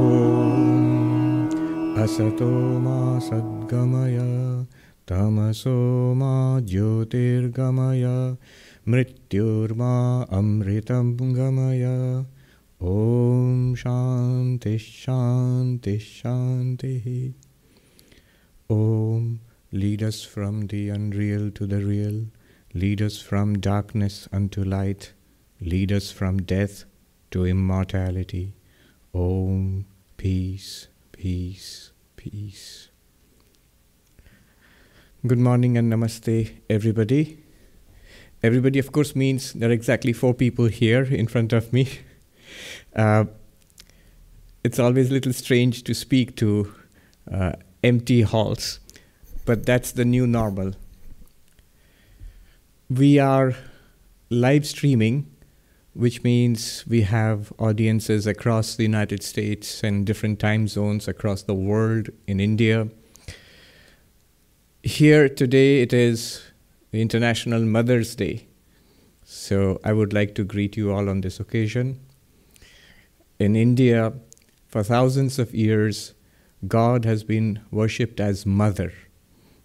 ॐ असतो मा सद्गमय तमसो मा ज्योतिर्गमय मृत्युर्मा अमृतं गमय ॐ शान्तिः शान्तिः शान्तिः Om, lead us from the unreal to the real, lead us from darkness unto light, lead us from death to immortality. Om, peace, peace, peace. Good morning and namaste, everybody. Everybody, of course, means there are exactly four people here in front of me. Uh, it's always a little strange to speak to uh, empty halls, but that's the new normal. We are live streaming, which means we have audiences across the United States and different time zones across the world in India. Here today it is the International Mother's Day. So I would like to greet you all on this occasion. In India, for thousands of years, God has been worshipped as Mother,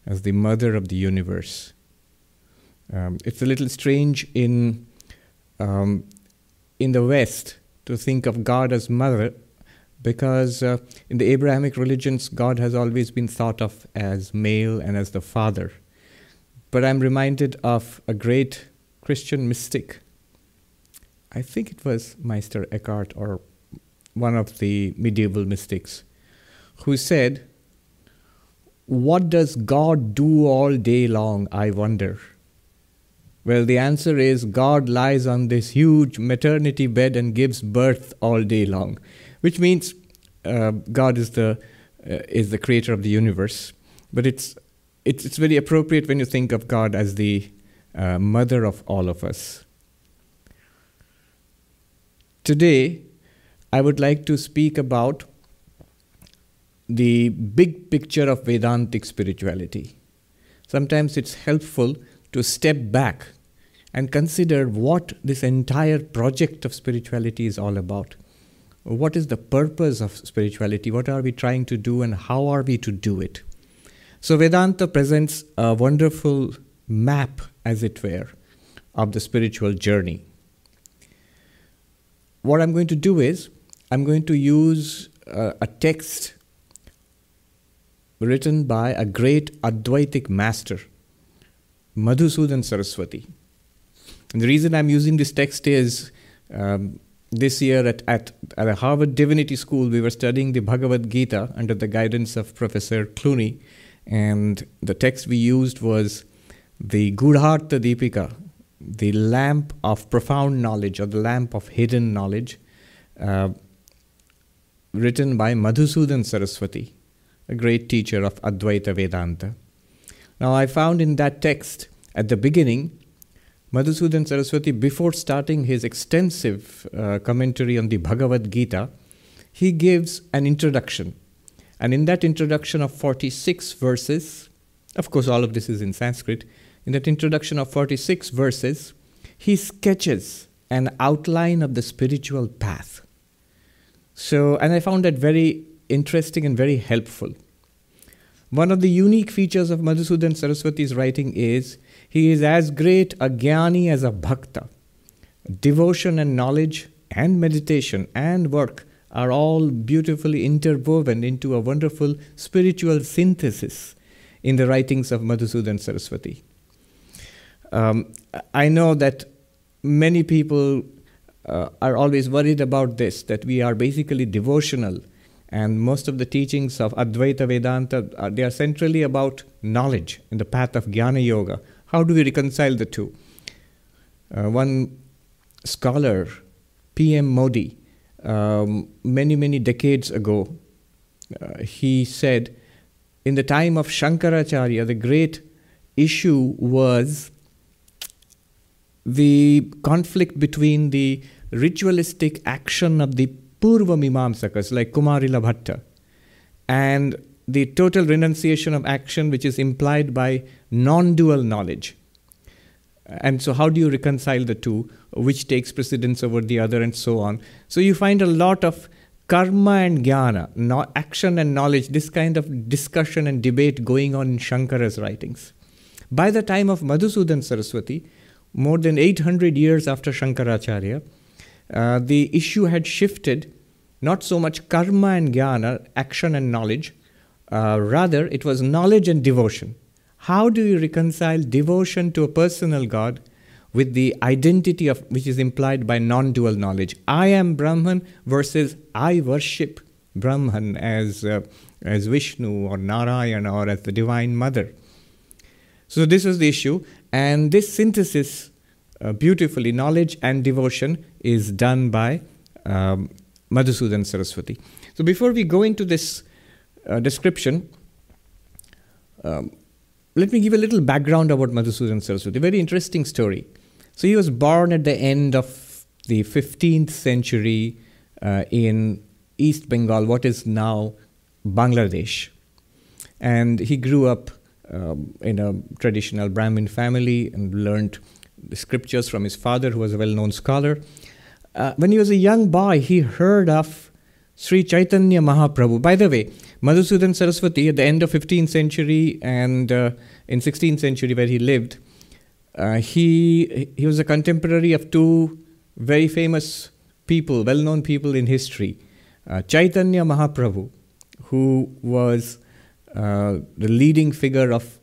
as the Mother of the universe. Um, it's a little strange in um, in the West to think of God as Mother, because uh, in the Abrahamic religions, God has always been thought of as male and as the Father. But I'm reminded of a great Christian mystic. I think it was Meister Eckhart or one of the medieval mystics who said, What does God do all day long, I wonder? Well, the answer is God lies on this huge maternity bed and gives birth all day long, which means uh, God is the, uh, is the creator of the universe. But it's, it's, it's very appropriate when you think of God as the uh, mother of all of us. Today, I would like to speak about the big picture of Vedantic spirituality. Sometimes it's helpful to step back and consider what this entire project of spirituality is all about. What is the purpose of spirituality? What are we trying to do and how are we to do it? So, Vedanta presents a wonderful map, as it were, of the spiritual journey. What I'm going to do is, I'm going to use uh, a text written by a great Advaitic master, Madhusudan Saraswati. And the reason I'm using this text is um, this year at, at, at a Harvard Divinity School, we were studying the Bhagavad Gita under the guidance of Professor Clooney. And the text we used was the Gudhartha Deepika, the lamp of profound knowledge or the lamp of hidden knowledge, uh, written by Madhusudan Saraswati a great teacher of Advaita Vedanta. Now, I found in that text at the beginning, Madhusudan Saraswati, before starting his extensive uh, commentary on the Bhagavad Gita, he gives an introduction. And in that introduction of 46 verses, of course, all of this is in Sanskrit, in that introduction of 46 verses, he sketches an outline of the spiritual path. So, and I found that very interesting and very helpful. One of the unique features of Madhusudan Saraswati's writing is he is as great a jnani as a bhakta. Devotion and knowledge and meditation and work are all beautifully interwoven into a wonderful spiritual synthesis in the writings of Madhusudan Saraswati. Um, I know that many people uh, are always worried about this, that we are basically devotional and most of the teachings of Advaita Vedanta, uh, they are centrally about knowledge in the path of Jnana Yoga. How do we reconcile the two? Uh, one scholar, P.M. Modi, um, many, many decades ago, uh, he said, in the time of Shankaracharya, the great issue was the conflict between the ritualistic action of the Purva Mimamsakas like Kumarila Bhatta and the total renunciation of action which is implied by non dual knowledge. And so, how do you reconcile the two? Which takes precedence over the other, and so on? So, you find a lot of karma and jnana, no, action and knowledge, this kind of discussion and debate going on in Shankara's writings. By the time of Madhusudan Saraswati, more than 800 years after Shankaracharya, uh, the issue had shifted not so much karma and jnana, action and knowledge, uh, rather, it was knowledge and devotion. How do you reconcile devotion to a personal God with the identity of which is implied by non-dual knowledge? I am Brahman versus I worship Brahman as uh, as Vishnu or Narayan or as the Divine Mother. So this is the issue, and this synthesis, uh, beautifully, knowledge and devotion, is done by um, Madhusudan Saraswati. So before we go into this uh, description, um, let me give a little background about Madhusudan Saraswati. A very interesting story. So he was born at the end of the 15th century uh, in East Bengal, what is now Bangladesh. And he grew up um, in a traditional Brahmin family and learned the scriptures from his father, who was a well known scholar. Uh, when he was a young boy, he heard of Sri Chaitanya Mahaprabhu. By the way, Madhusudan Saraswati at the end of 15th century and uh, in 16th century where he lived, uh, he, he was a contemporary of two very famous people, well-known people in history. Uh, Chaitanya Mahaprabhu, who was uh, the leading figure of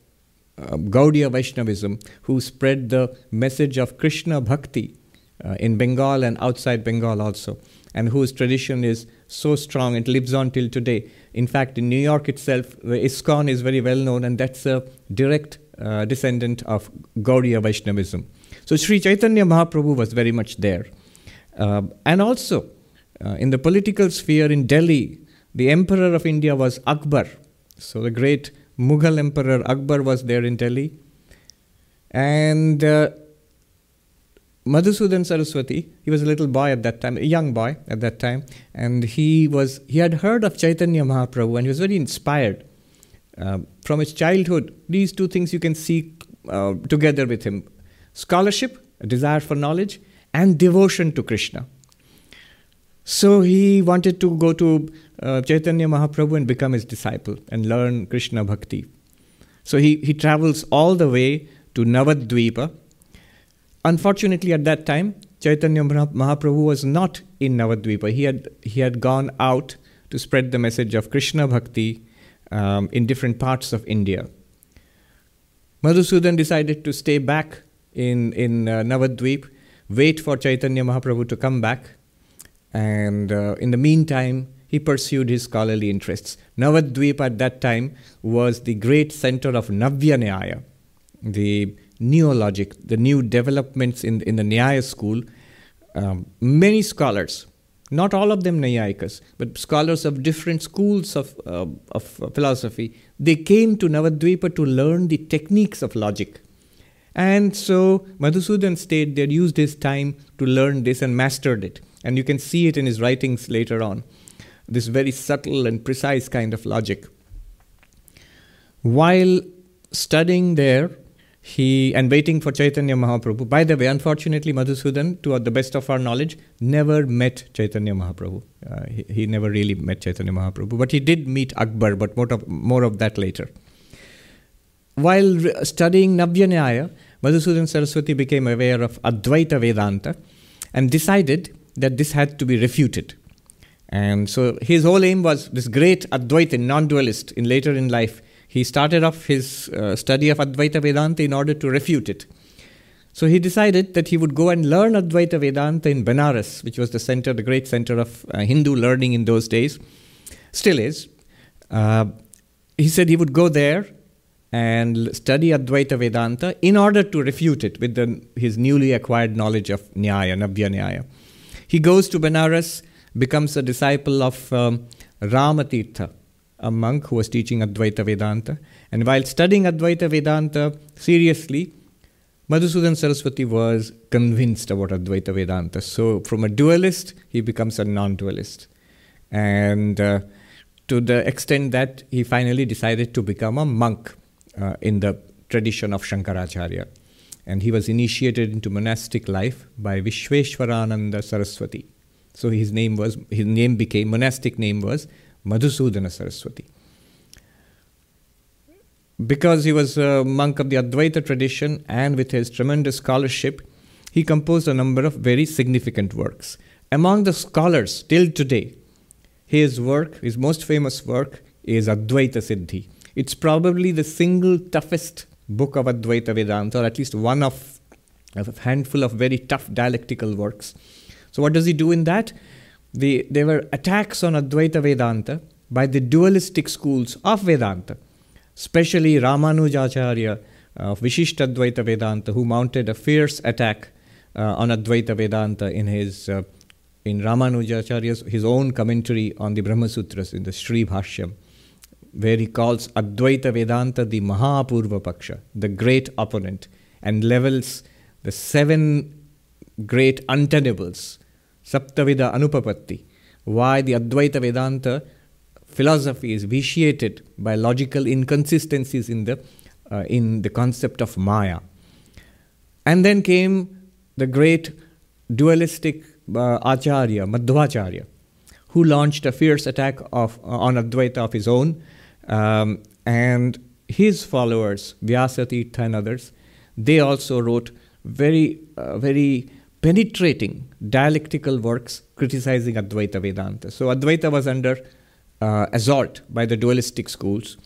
uh, Gaudiya Vaishnavism, who spread the message of Krishna Bhakti uh, in Bengal and outside Bengal also, and whose tradition is so strong it lives on till today. In fact, in New York itself, the ISKCON is very well known, and that's a direct uh, descendant of Gaudiya Vaishnavism. So Sri Chaitanya Mahaprabhu was very much there. Uh, and also, uh, in the political sphere in Delhi, the emperor of India was Akbar. So the great Mughal emperor Akbar was there in Delhi. And uh, Madhusudan Saraswati, he was a little boy at that time, a young boy at that time, and he was he had heard of Chaitanya Mahaprabhu and he was very inspired. Uh, from his childhood, these two things you can see uh, together with him: scholarship, a desire for knowledge, and devotion to Krishna. So he wanted to go to uh, Chaitanya Mahaprabhu and become his disciple and learn Krishna Bhakti. So he, he travels all the way to Navadvipa, Unfortunately, at that time, Chaitanya Mahaprabhu was not in Navadvipa. He had, he had gone out to spread the message of Krishna Bhakti um, in different parts of India. Madhusudan decided to stay back in, in uh, wait for Chaitanya Mahaprabhu to come back, and uh, in the meantime, he pursued his scholarly interests. Navadvip at that time was the great center of Navya Nyaya, the neologic, the new developments in, in the Nyaya school, um, many scholars, not all of them Nyayikas, but scholars of different schools of, uh, of philosophy, they came to Navadvipa to learn the techniques of logic. And so Madhusudan stayed there, used his time to learn this and mastered it. And you can see it in his writings later on. This very subtle and precise kind of logic. While studying there, he and waiting for Chaitanya Mahaprabhu. By the way, unfortunately, Madhusudan, to the best of our knowledge, never met Chaitanya Mahaprabhu. Uh, he, he, never really met Chaitanya Mahaprabhu, but he did meet Akbar. But more of, more of that later. While re- studying Navya Madhusudan Saraswati became aware of Advaita Vedanta and decided that this had to be refuted. And so his whole aim was this great Advaita, non-dualist, in later in life he started off his uh, study of Advaita Vedanta in order to refute it. So he decided that he would go and learn Advaita Vedanta in Benares, which was the center, the great center of uh, Hindu learning in those days, still is. Uh, he said he would go there and study Advaita Vedanta in order to refute it with the, his newly acquired knowledge of Nyaya, Navya Nyaya. He goes to Benares, becomes a disciple of um, Ramatirtha, a monk who was teaching Advaita Vedanta. And while studying Advaita Vedanta seriously, Madhusudan Saraswati was convinced about Advaita Vedanta. So, from a dualist, he becomes a non dualist. And uh, to the extent that he finally decided to become a monk uh, in the tradition of Shankaracharya. and he was initiated into monastic life by Vishweshwarananda Saraswati. So his name was his name became monastic name was Madhusudana Saraswati. Because he was a monk of the Advaita tradition and with his tremendous scholarship, he composed a number of very significant works. Among the scholars till today, his work, his most famous work, is Advaita Siddhi. It's probably the single toughest book of Advaita Vedanta, or at least one of a handful of very tough dialectical works. So, what does he do in that? The, there were attacks on Advaita Vedanta by the dualistic schools of Vedanta, especially Ramanujacharya of Vishishtadvaita Vedanta, who mounted a fierce attack uh, on Advaita Vedanta in his uh, in Ramanujacharya's his own commentary on the Brahma Sutras in the Sri Bhashyam where he calls Advaita Vedanta the Mahapurva Paksha, the great opponent, and levels the seven great untenables, Saptavida Anupapatti, why the Advaita Vedanta philosophy is vitiated by logical inconsistencies in the, uh, in the concept of Maya. And then came the great dualistic uh, Acharya, Madhvacharya, who launched a fierce attack of, uh, on Advaita of his own um, and his followers, Vyasatirtha and others, they also wrote very, very penetrating dialectical works criticizing Advaita Vedanta. So Advaita was under uh, assault by the dualistic schools.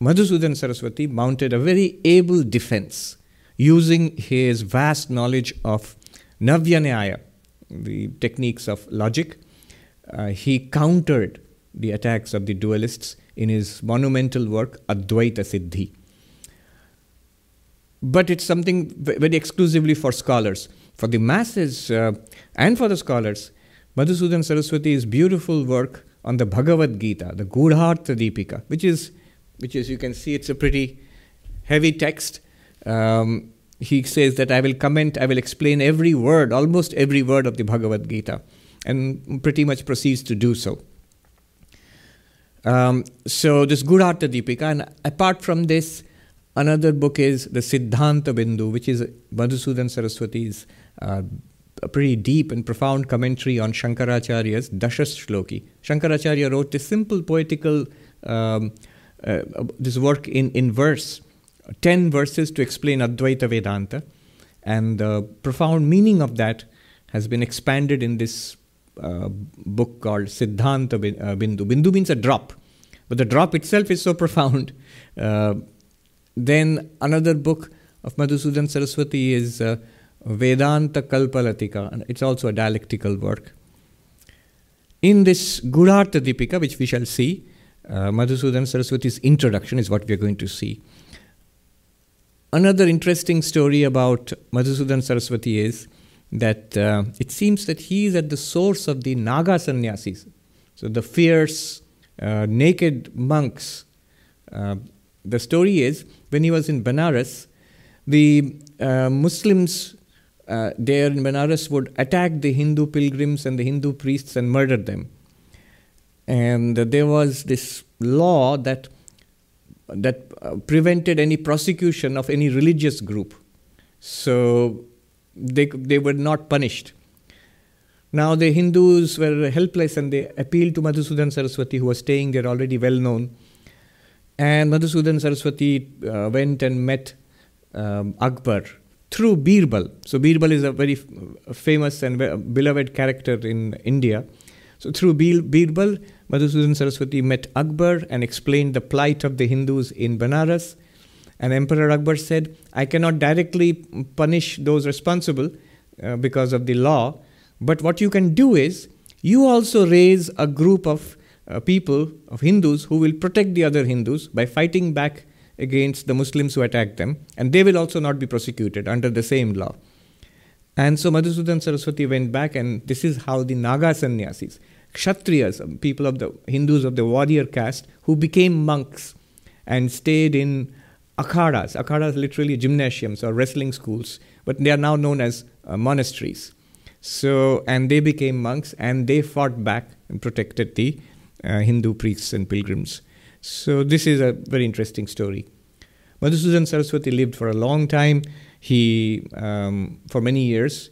Madhusudan Saraswati mounted a very able defense using his vast knowledge of Navya the techniques of logic. Uh, he countered the attacks of the dualists in his monumental work Advaita Siddhi. But it's something very exclusively for scholars. For the masses uh, and for the scholars, Madhusudan Saraswati's beautiful work on the Bhagavad Gita, the Gudhartha Deepika, which is, which is, you can see, it's a pretty heavy text. Um, he says that I will comment, I will explain every word, almost every word of the Bhagavad Gita, and pretty much proceeds to do so. Um, so this Gudhartha Deepika, and apart from this, another book is the Siddhanta Bindu, which is Madhusudan Saraswati's a pretty deep and profound commentary on Shankaracharya's Dasha Shloki. Shankaracharya wrote this simple poetical um, uh, this work in, in verse, 10 verses to explain Advaita Vedanta, and the profound meaning of that has been expanded in this uh, book called Siddhanta uh, Bindu. Bindu means a drop, but the drop itself is so profound. Uh, then another book of Madhusudan Saraswati is uh, Vedanta Kalpalatika, it's also a dialectical work. In this Gudhartha Deepika, which we shall see, uh, Madhusudan Saraswati's introduction is what we are going to see. Another interesting story about Madhusudan Saraswati is that uh, it seems that he is at the source of the Naga sannyasis. So the fierce, uh, naked monks. Uh, the story is when he was in Benares, the uh, Muslims uh, there in Benares would attack the Hindu pilgrims and the Hindu priests and murder them. And there was this law that that uh, prevented any prosecution of any religious group. So they, they were not punished. Now the Hindus were helpless and they appealed to Madhusudan Saraswati, who was staying there already well known. And Madhusudan Saraswati uh, went and met um, Akbar through Birbal. So Birbal is a very famous and beloved character in India. So through Bir- Birbal, Madhusudan Saraswati met Akbar and explained the plight of the Hindus in Banaras. And Emperor Akbar said, I cannot directly punish those responsible uh, because of the law, but what you can do is you also raise a group of uh, people, of Hindus, who will protect the other Hindus by fighting back against the Muslims who attack them, and they will also not be prosecuted under the same law. And so Madhusudan Saraswati went back, and this is how the Naga sannyasis, Kshatriyas, um, people of the Hindus of the warrior caste, who became monks and stayed in akhadas. Akhadas literally gymnasiums or wrestling schools, but they are now known as uh, monasteries. So, and they became monks and they fought back and protected the uh, Hindu priests and pilgrims. So, this is a very interesting story. Madhusudan Saraswati lived for a long time. He, um, for many years,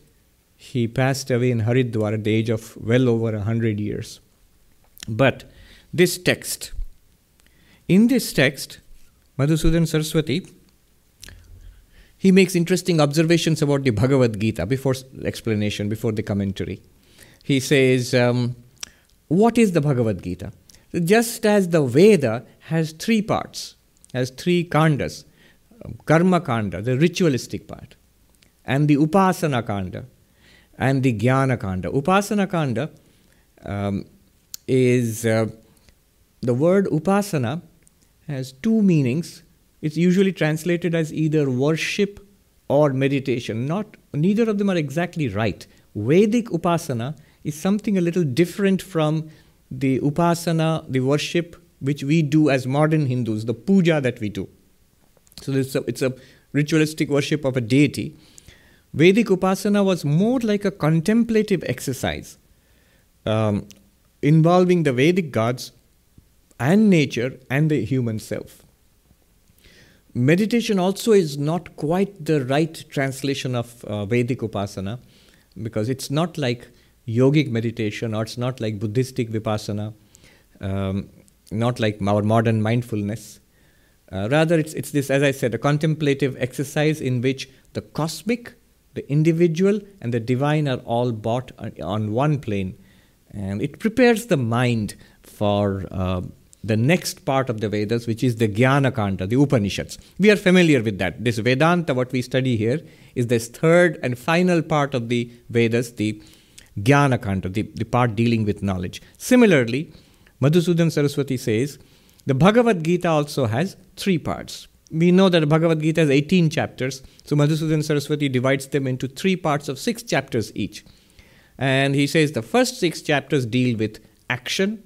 he passed away in Haridwar at the age of well over a hundred years. But this text, in this text, Madhusudan Saraswati, he makes interesting observations about the Bhagavad Gita before explanation, before the commentary. He says, um, What is the Bhagavad Gita? Just as the Veda has three parts, has three kandas um, Karma Kanda, the ritualistic part, and the Upasana Kanda, and the Jnana Kanda. Upasana Kanda um, is uh, the word Upasana has two meanings. It's usually translated as either worship or meditation. Not neither of them are exactly right. Vedic Upasana is something a little different from the Upasana, the worship which we do as modern Hindus, the puja that we do. So it's a, ritualistic worship of a deity. Vedic Upasana was more like a contemplative exercise um, involving the Vedic gods and nature and the human self. Meditation also is not quite the right translation of uh, Vedic Upasana because it's not like yogic meditation or it's not like Buddhistic Vipassana, um, not like our modern mindfulness. Uh, rather, it's, it's this, as I said, a contemplative exercise in which the cosmic the individual and the divine are all brought on one plane. And it prepares the mind for uh, the next part of the Vedas, which is the Jnana Kanda, the Upanishads. We are familiar with that. This Vedanta, what we study here, is this third and final part of the Vedas, the Jnana Kanda, the, the part dealing with knowledge. Similarly, Madhusudan Saraswati says the Bhagavad Gita also has three parts we know that Bhagavad Gita has 18 chapters, so Madhusudan Saraswati divides them into three parts of six chapters each. And he says the first six chapters deal with action,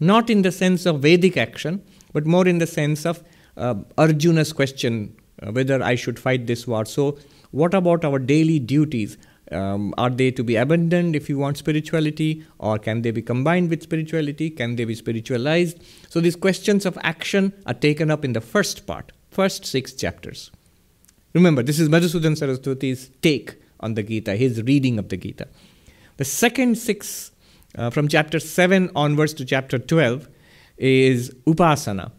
not in the sense of Vedic action, but more in the sense of uh, Arjuna's question uh, whether I should fight this war. So, what about our daily duties? Um, are they to be abandoned if you want spirituality, or can they be combined with spirituality? Can they be spiritualized? So, these questions of action are taken up in the first part first six chapters. Remember, this is Madhusudan Saraswati's take on the Gita, his reading of the Gita. The second six, uh, from chapter 7 onwards to chapter 12, is Upasana,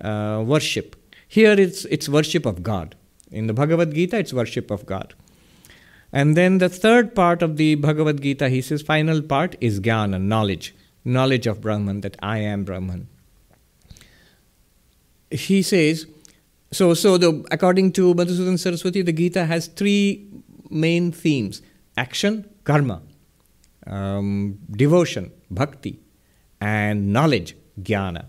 uh, worship. Here it's, it's worship of God. In the Bhagavad Gita, it's worship of God. And then the third part of the Bhagavad Gita, he says, final part is Jnana, knowledge, knowledge of Brahman, that I am Brahman. He says, so, so the, according to Madhusudan Saraswati, the Gita has three main themes action, karma, um, devotion, bhakti, and knowledge, jnana.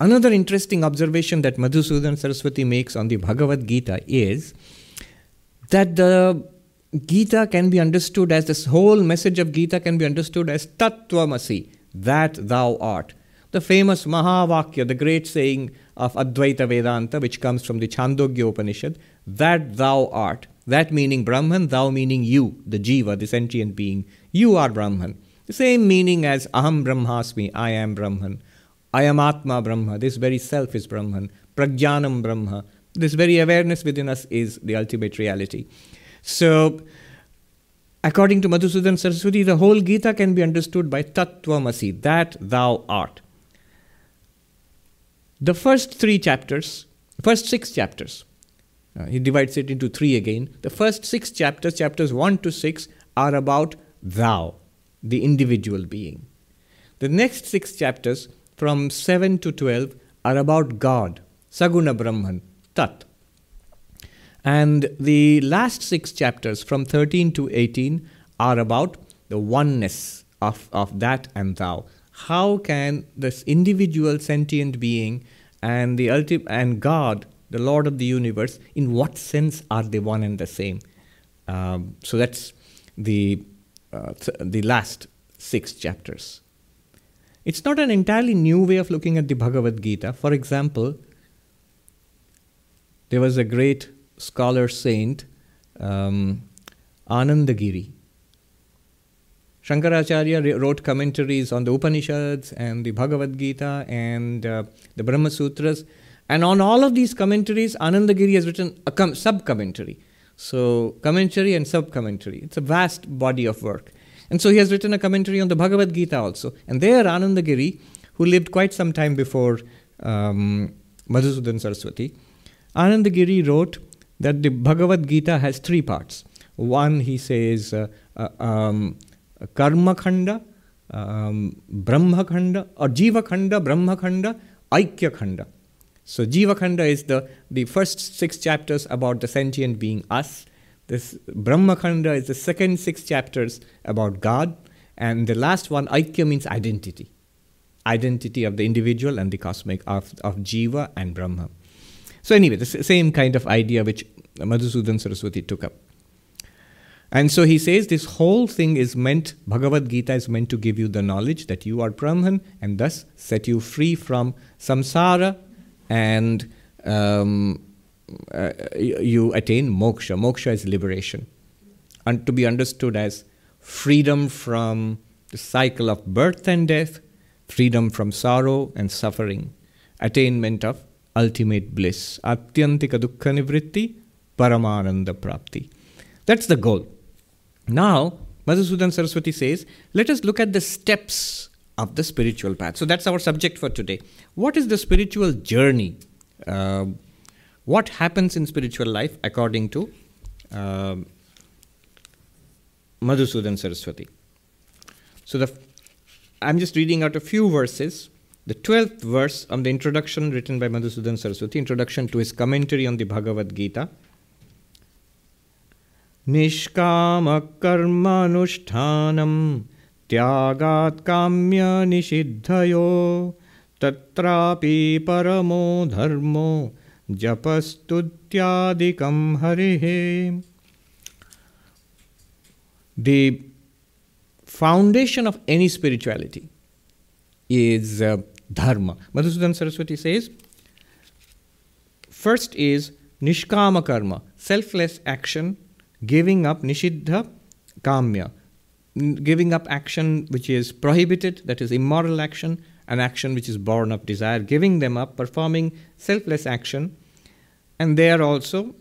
Another interesting observation that Madhusudan Saraswati makes on the Bhagavad Gita is that the Gita can be understood as this whole message of Gita can be understood as Tattvamasi, that thou art. The famous Mahavakya, the great saying, of Advaita Vedanta, which comes from the Chandogya Upanishad, that thou art. That meaning Brahman, thou meaning you, the Jiva, the sentient being. You are Brahman. The same meaning as Aham Brahmasmi, I am Brahman. Ayam Atma Brahma, this very self is Brahman. Prajnanam Brahma, this very awareness within us is the ultimate reality. So, according to Madhusudan Saraswati, the whole Gita can be understood by Tattvamasi, that thou art. The first three chapters, first six chapters, uh, he divides it into three again. The first six chapters, chapters 1 to 6, are about thou, the individual being. The next six chapters, from 7 to 12, are about God, Saguna Brahman, Tat. And the last six chapters, from 13 to 18, are about the oneness of, of that and thou, how can this individual sentient being and the ultimate and God, the Lord of the universe, in what sense are they one and the same? Um, so that's the uh, th- the last six chapters. It's not an entirely new way of looking at the Bhagavad Gita. For example, there was a great scholar saint, um, Anandagiri, Shankaracharya wrote commentaries on the Upanishads and the Bhagavad Gita and uh, the Brahma Sutras. And on all of these commentaries, Anandagiri has written a com- sub commentary. So, commentary and sub commentary. It's a vast body of work. And so, he has written a commentary on the Bhagavad Gita also. And there, Anandagiri, who lived quite some time before um, Madhusudan Saraswati, Anandagiri wrote that the Bhagavad Gita has three parts. One, he says, uh, uh, um, Karma Khanda, um, Brahma Khanda, or Jiva Khanda, Brahma Khanda, Aikya Khanda. So Jiva Khanda is the, the first six chapters about the sentient being us. This Brahma Khanda is the second six chapters about God. And the last one, Aikya means identity. Identity of the individual and the cosmic, of, of Jiva and Brahma. So anyway, the same kind of idea which Madhusudan Saraswati took up. And so he says this whole thing is meant, Bhagavad Gita is meant to give you the knowledge that you are Brahman and thus set you free from samsara and um, uh, you attain moksha. Moksha is liberation. And to be understood as freedom from the cycle of birth and death, freedom from sorrow and suffering, attainment of ultimate bliss. Atyantika dukkha nivritti, paramananda prapti. That's the goal. Now, Madhusudan Saraswati says, let us look at the steps of the spiritual path. So that's our subject for today. What is the spiritual journey? Uh, what happens in spiritual life according to uh, Madhusudan Saraswati? So the, I'm just reading out a few verses. The 12th verse on the introduction written by Madhusudan Saraswati, introduction to his commentary on the Bhagavad Gita. निष्कामकर्मानुष्ठानं त्यागात् काम्यनिषिद्धयो तत्रापि परमो धर्मो जपस्तुत्यादिकं हरिः The foundation of any spirituality is uh, dharma. Madhusudan Saraswati says, first is nishkama karma, selfless action giving up nishiddha kamya, giving up action which is prohibited, that is immoral action, an action which is born of desire, giving them up, performing selfless action, and there also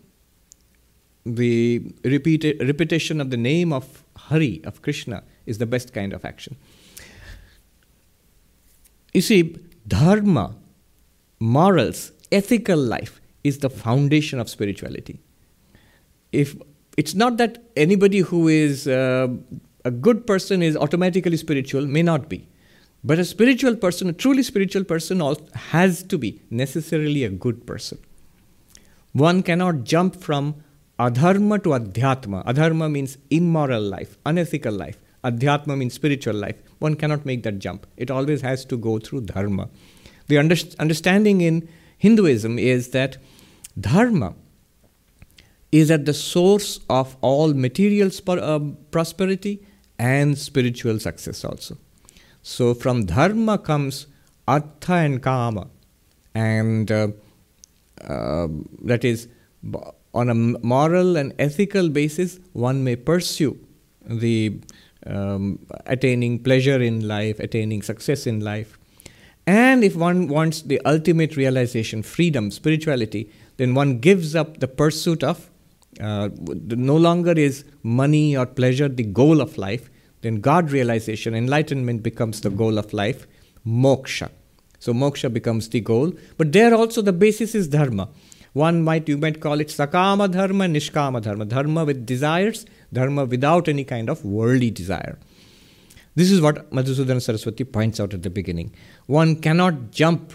the repetition of the name of Hari, of Krishna, is the best kind of action. You see, dharma, morals, ethical life is the foundation of spirituality. If it's not that anybody who is uh, a good person is automatically spiritual, may not be. But a spiritual person, a truly spiritual person, has to be necessarily a good person. One cannot jump from adharma to adhyatma. Adharma means immoral life, unethical life. Adhyatma means spiritual life. One cannot make that jump. It always has to go through dharma. The understanding in Hinduism is that dharma is at the source of all material sp- uh, prosperity and spiritual success also. So from dharma comes artha and kama, and uh, uh, that is on a moral and ethical basis, one may pursue the um, attaining pleasure in life, attaining success in life. And if one wants the ultimate realization, freedom, spirituality, then one gives up the pursuit of uh, no longer is money or pleasure the goal of life, then God realization, enlightenment becomes the goal of life, moksha. So moksha becomes the goal. But there also the basis is dharma. One might, you might call it sakama dharma, nishkama dharma. Dharma with desires, dharma without any kind of worldly desire. This is what Madhusudan Saraswati points out at the beginning. One cannot jump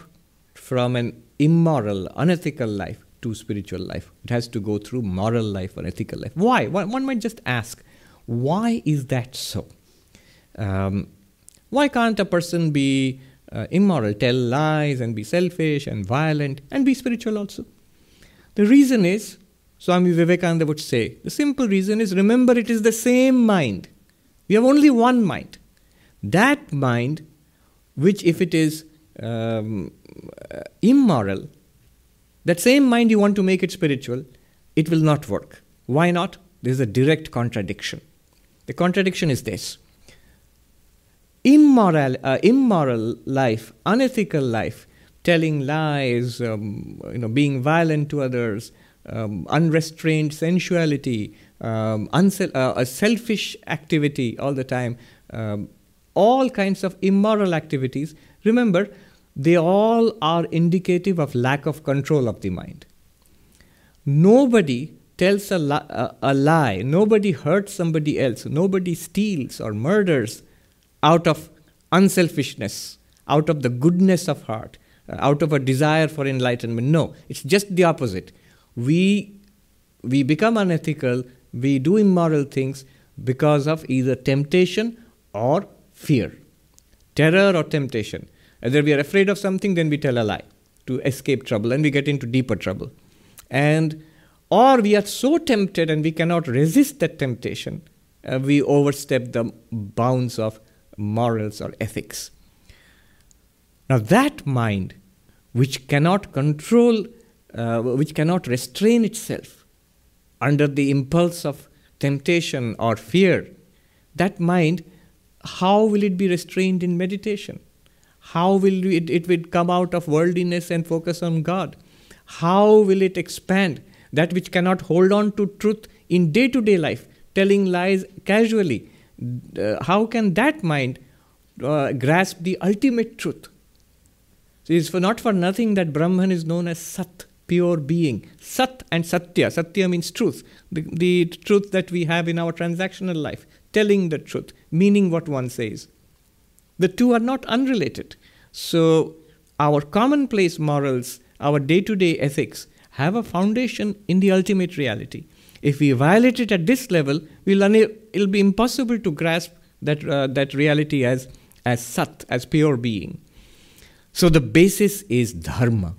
from an immoral, unethical life to spiritual life. It has to go through moral life or ethical life. Why? One, one might just ask, why is that so? Um, why can't a person be uh, immoral, tell lies, and be selfish and violent, and be spiritual also? The reason is, Swami Vivekananda would say, the simple reason is remember it is the same mind. We have only one mind. That mind, which if it is um, uh, immoral, that same mind you want to make it spiritual, it will not work. Why not? There's a direct contradiction. The contradiction is this immoral, uh, immoral life, unethical life, telling lies, um, you know, being violent to others, um, unrestrained sensuality, um, unsel- uh, a selfish activity all the time, um, all kinds of immoral activities. Remember, they all are indicative of lack of control of the mind. Nobody tells a, li- a, a lie, nobody hurts somebody else, nobody steals or murders out of unselfishness, out of the goodness of heart, uh, out of a desire for enlightenment. No, it's just the opposite. We, we become unethical, we do immoral things because of either temptation or fear, terror or temptation. Either we are afraid of something, then we tell a lie to escape trouble, and we get into deeper trouble. And or we are so tempted and we cannot resist that temptation, uh, we overstep the bounds of morals or ethics. Now, that mind, which cannot control, uh, which cannot restrain itself under the impulse of temptation or fear, that mind, how will it be restrained in meditation? How will it, it will come out of worldliness and focus on God? How will it expand that which cannot hold on to truth in day to day life, telling lies casually? Uh, how can that mind uh, grasp the ultimate truth? So it is for not for nothing that Brahman is known as Sat, pure being. Sat and Satya. Satya means truth, the, the truth that we have in our transactional life, telling the truth, meaning what one says. The two are not unrelated. So, our commonplace morals, our day to day ethics, have a foundation in the ultimate reality. If we violate it at this level, we'll una- it'll be impossible to grasp that, uh, that reality as, as sat, as pure being. So, the basis is dharma.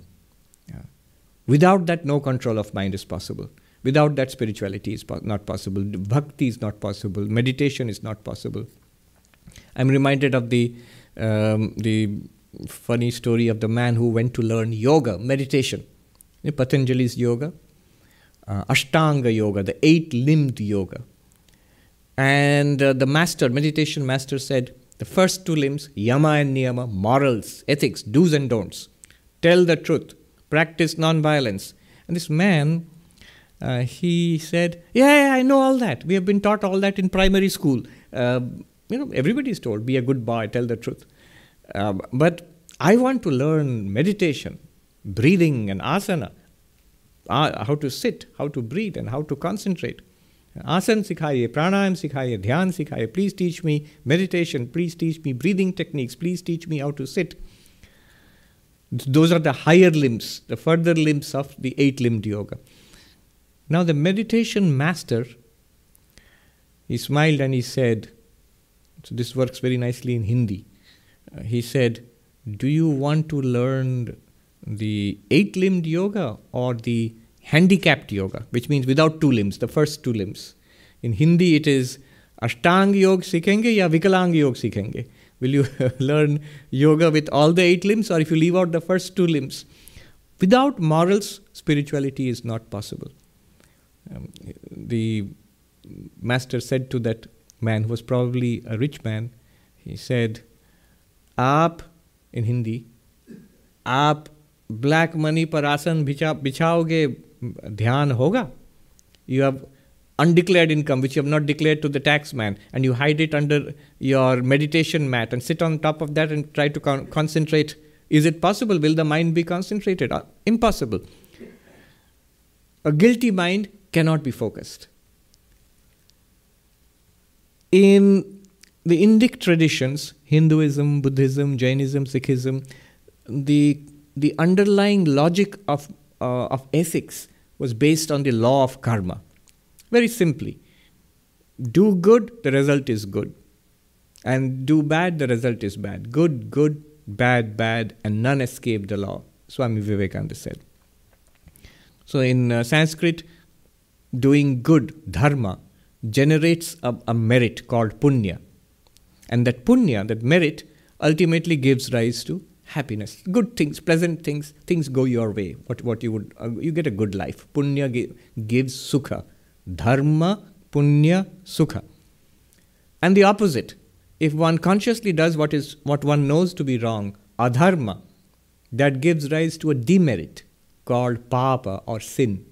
Without that, no control of mind is possible. Without that, spirituality is po- not possible. Bhakti is not possible. Meditation is not possible. I'm reminded of the um, the funny story of the man who went to learn yoga, meditation. Patanjali's yoga, uh, Ashtanga yoga, the eight limbed yoga. And uh, the master, meditation master said, the first two limbs, yama and niyama, morals, ethics, do's and don'ts. Tell the truth, practice non-violence. And this man, uh, he said, yeah, yeah, I know all that. We have been taught all that in primary school. Uh, you know, everybody is told, be a good boy, tell the truth. Um, but I want to learn meditation, breathing and asana, uh, how to sit, how to breathe, and how to concentrate. Asana सिखाइए pranayam सिखाइए ध्यान सिखाइए please teach me meditation please teach me breathing techniques please teach me how to sit those are the higher limbs the further limbs of the eight limbed yoga now the meditation master he smiled and he said so this works very nicely in hindi uh, he said do you want to learn the eight limbed yoga or the handicapped yoga, which means without two limbs, the first two limbs. In Hindi, it is Ashtang Yoga Sikhenge ya Vikalang Yoga Sikhenge. Will you learn yoga with all the eight limbs, or if you leave out the first two limbs? Without morals, spirituality is not possible. Um, the master said to that man, who was probably a rich man, he said, Aap, in Hindi, आप black money पर आसन बिछा बिछाओगे dhyan hoga. You have undeclared income which you have not declared to the tax man and you hide it under your meditation mat and sit on top of that and try to concentrate. Is it possible? Will the mind be concentrated? Uh, impossible. A guilty mind cannot be focused. In the indic traditions hinduism buddhism jainism sikhism the the underlying logic of uh, of ethics was based on the law of karma. Very simply, do good, the result is good. And do bad, the result is bad. Good, good, bad, bad, and none escape the law. Swami Vivekananda said. So in uh, Sanskrit, doing good, dharma, generates a, a merit called punya. And that punya, that merit, ultimately gives rise to happiness, good things, pleasant things, things go your way. What, what you would, uh, you get a good life. Punya gi- gives sukha. Dharma, punya, sukha. And the opposite. If one consciously does what is what one knows to be wrong, adharma, that gives rise to a demerit called papa or sin.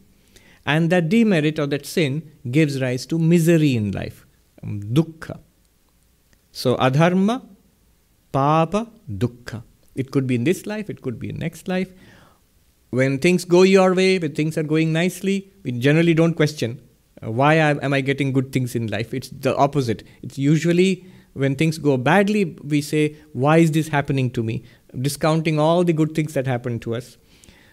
And that demerit or that sin gives rise to misery in life, um, dukkha. So, adharma, papa, dukkha. It could be in this life, it could be in next life. When things go your way, when things are going nicely, we generally don't question uh, why am I getting good things in life. It's the opposite. It's usually when things go badly, we say, Why is this happening to me? Discounting all the good things that happen to us.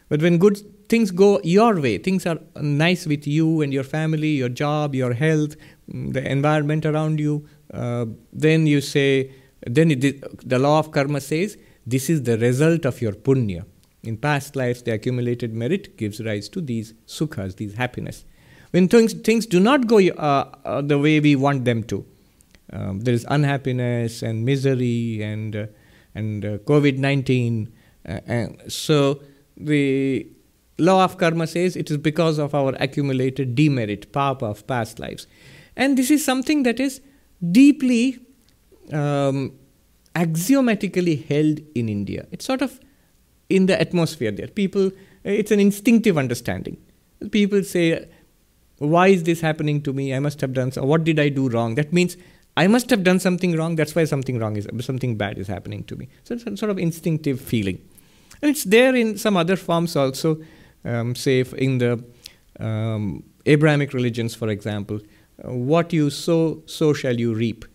But when good things go your way, things are nice with you and your family, your job, your health, mm, the environment around you, uh, then you say, then it, the law of karma says, this is the result of your punya. In past lives, the accumulated merit gives rise to these sukhas, these happiness. When things, things do not go uh, uh, the way we want them to, um, there is unhappiness and misery and, uh, and uh, COVID 19. Uh, and so the law of karma says it is because of our accumulated demerit, papa of past lives. And this is something that is deeply um, axiomatically held in India. It's sort of in the atmosphere there. People, it's an instinctive understanding. People say, Why is this happening to me? I must have done so. What did I do wrong? That means I must have done something wrong. That's why something wrong is something bad is happening to me. So it's a sort of instinctive feeling, and it's there in some other forms also. Um, say in the um, Abrahamic religions, for example, uh, what you sow, so shall you reap.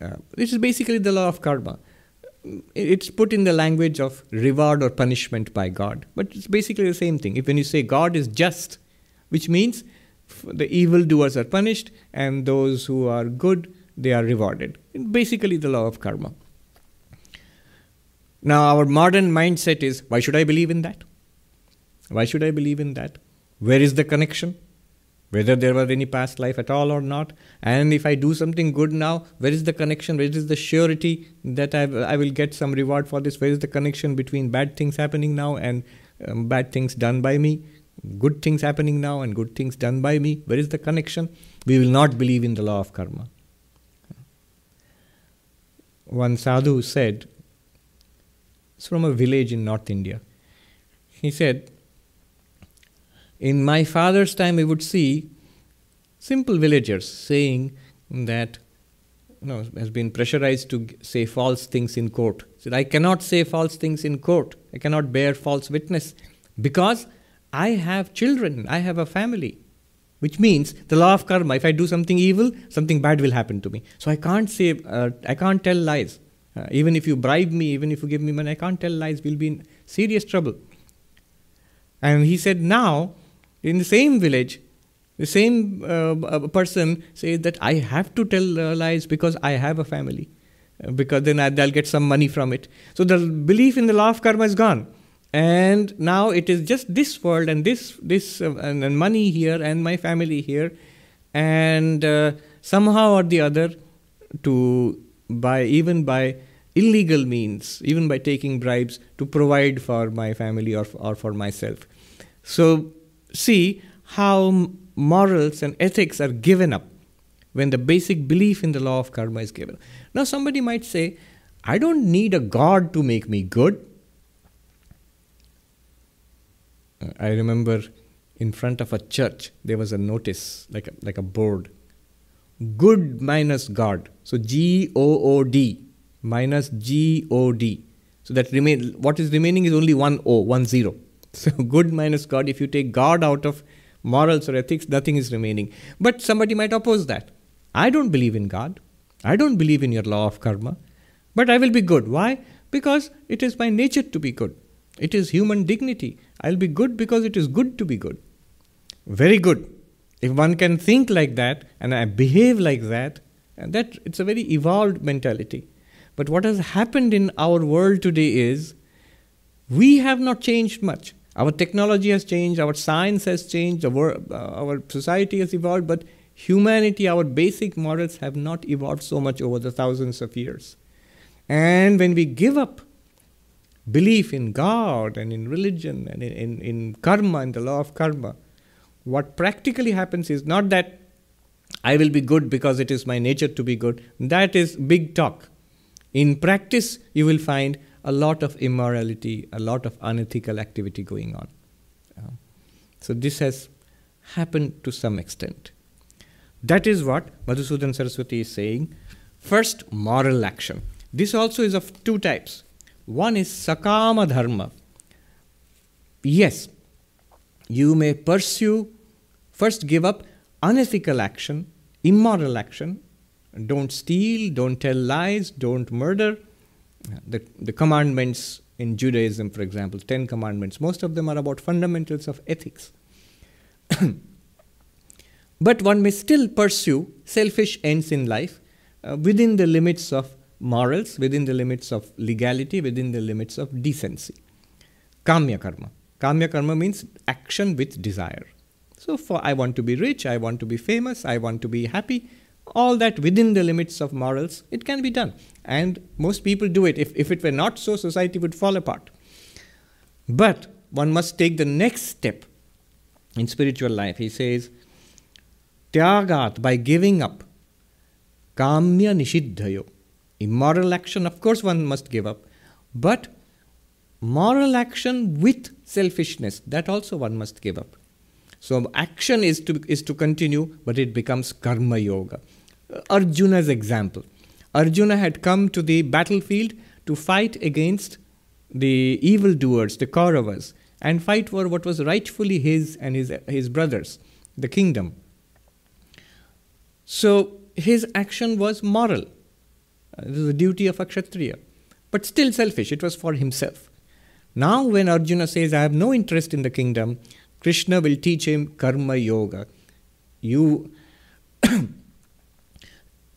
Uh, this is basically the law of karma. It's put in the language of reward or punishment by God, but it's basically the same thing. If when you say God is just, which means the evildoers are punished and those who are good they are rewarded. Basically, the law of karma. Now, our modern mindset is why should I believe in that? Why should I believe in that? Where is the connection? Whether there was any past life at all or not. And if I do something good now, where is the connection? Where is the surety that I, I will get some reward for this? Where is the connection between bad things happening now and um, bad things done by me? Good things happening now and good things done by me? Where is the connection? We will not believe in the law of karma one sadhu said, it's from a village in North India. He said, In my father's time, we would see simple villagers saying that you know, has been pressurized to say false things in court. Said, I cannot say false things in court. I cannot bear false witness because I have children, I have a family which means the law of karma if i do something evil something bad will happen to me. So i can't say uh, i can't tell lies. Uh, even if you bribe me even if you give me money i can't tell lies. We'll be in serious trouble. And he said now in the same village the same uh, person says that i have to tell lies because i have a family. Uh, because then I, i'll get some money from it. So the belief in the law of karma is gone. And now it is just this world and this this uh, and, and, money here and my family here. And uh, somehow or the other to by even by illegal means even by taking bribes to provide for my family or, or for myself. So see how morals and ethics are given up when the basic belief in the law of karma is given. Now somebody might say i don't need a god to make me good. Uh, I remember in front of a church there was a notice like a, like a board good minus god. So g o o d minus g o d. So that remain what is remaining is only one o one zero so good minus god if you take god out of morals or ethics nothing is remaining but somebody might oppose that i don't believe in god i don't believe in your law of karma but i will be good why because it is my nature to be good it is human dignity I'll be good because it is good to be good. Very good. If one can think like that and I behave like that, and that it's a very evolved mentality. But what has happened in our world today is we have not changed much. Our technology has changed, our science has changed, our, uh, our society has evolved, but humanity, our basic morals have not evolved so much over the thousands of years. And when we give up belief in God and in religion and in, in, in karma and the law of karma, what practically happens is not that I will be good because it is my nature to be good. That is big talk. In practice, you will find a lot of immorality, a lot of unethical activity going on. Uh, so this has happened to some extent. That is what Madhusudan Saraswati is saying. First, moral action. This also is of two types. One is Sakama Dharma. Yes, you may pursue, first give up unethical action, immoral action. Don't steal, don't tell lies, don't murder. The, the commandments in Judaism, for example, Ten Commandments, most of them are about fundamentals of ethics. but one may still pursue selfish ends in life uh, within the limits of morals, within the limits of legality, within the limits of decency. Kamya karma. Kamya karma means action with desire. So, for I want to be rich, I want to be famous, I want to be happy, all that within the limits of morals, it can be done. And most people do it. If, if it were not so, society would fall apart. But one must take the next step in spiritual life. He says, Tyagat, by giving up, kamya nishiddhayo. Immoral action, of course, one must give up. But moral action with selfishness, that also one must give up. So action is to, is to continue, but it becomes karma yoga. Arjuna's example. Arjuna had come to the battlefield to fight against the evildoers, the Kauravas, and fight for what was rightfully his and his, his brothers, the kingdom. So his action was moral. Uh, this is the duty of a Kshatriya, but still selfish. It was for himself. Now, when Arjuna says, I have no interest in the kingdom, Krishna will teach him karma yoga. You,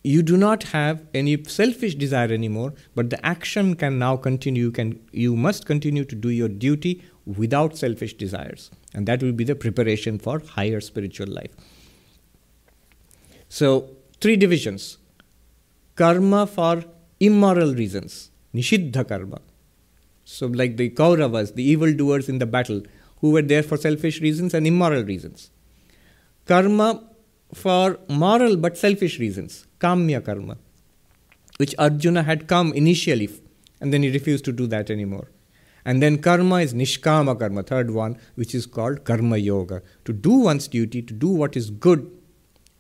you do not have any selfish desire anymore, but the action can now continue. Can, you must continue to do your duty without selfish desires. And that will be the preparation for higher spiritual life. So, three divisions karma for immoral reasons, nishiddha karma. So, like the Kauravas, the evil doers in the battle, who were there for selfish reasons and immoral reasons. Karma for moral but selfish reasons, kamya karma, which Arjuna had come initially and then he refused to do that anymore. And then karma is nishkama karma, third one, which is called karma yoga. To do one's duty, to do what is good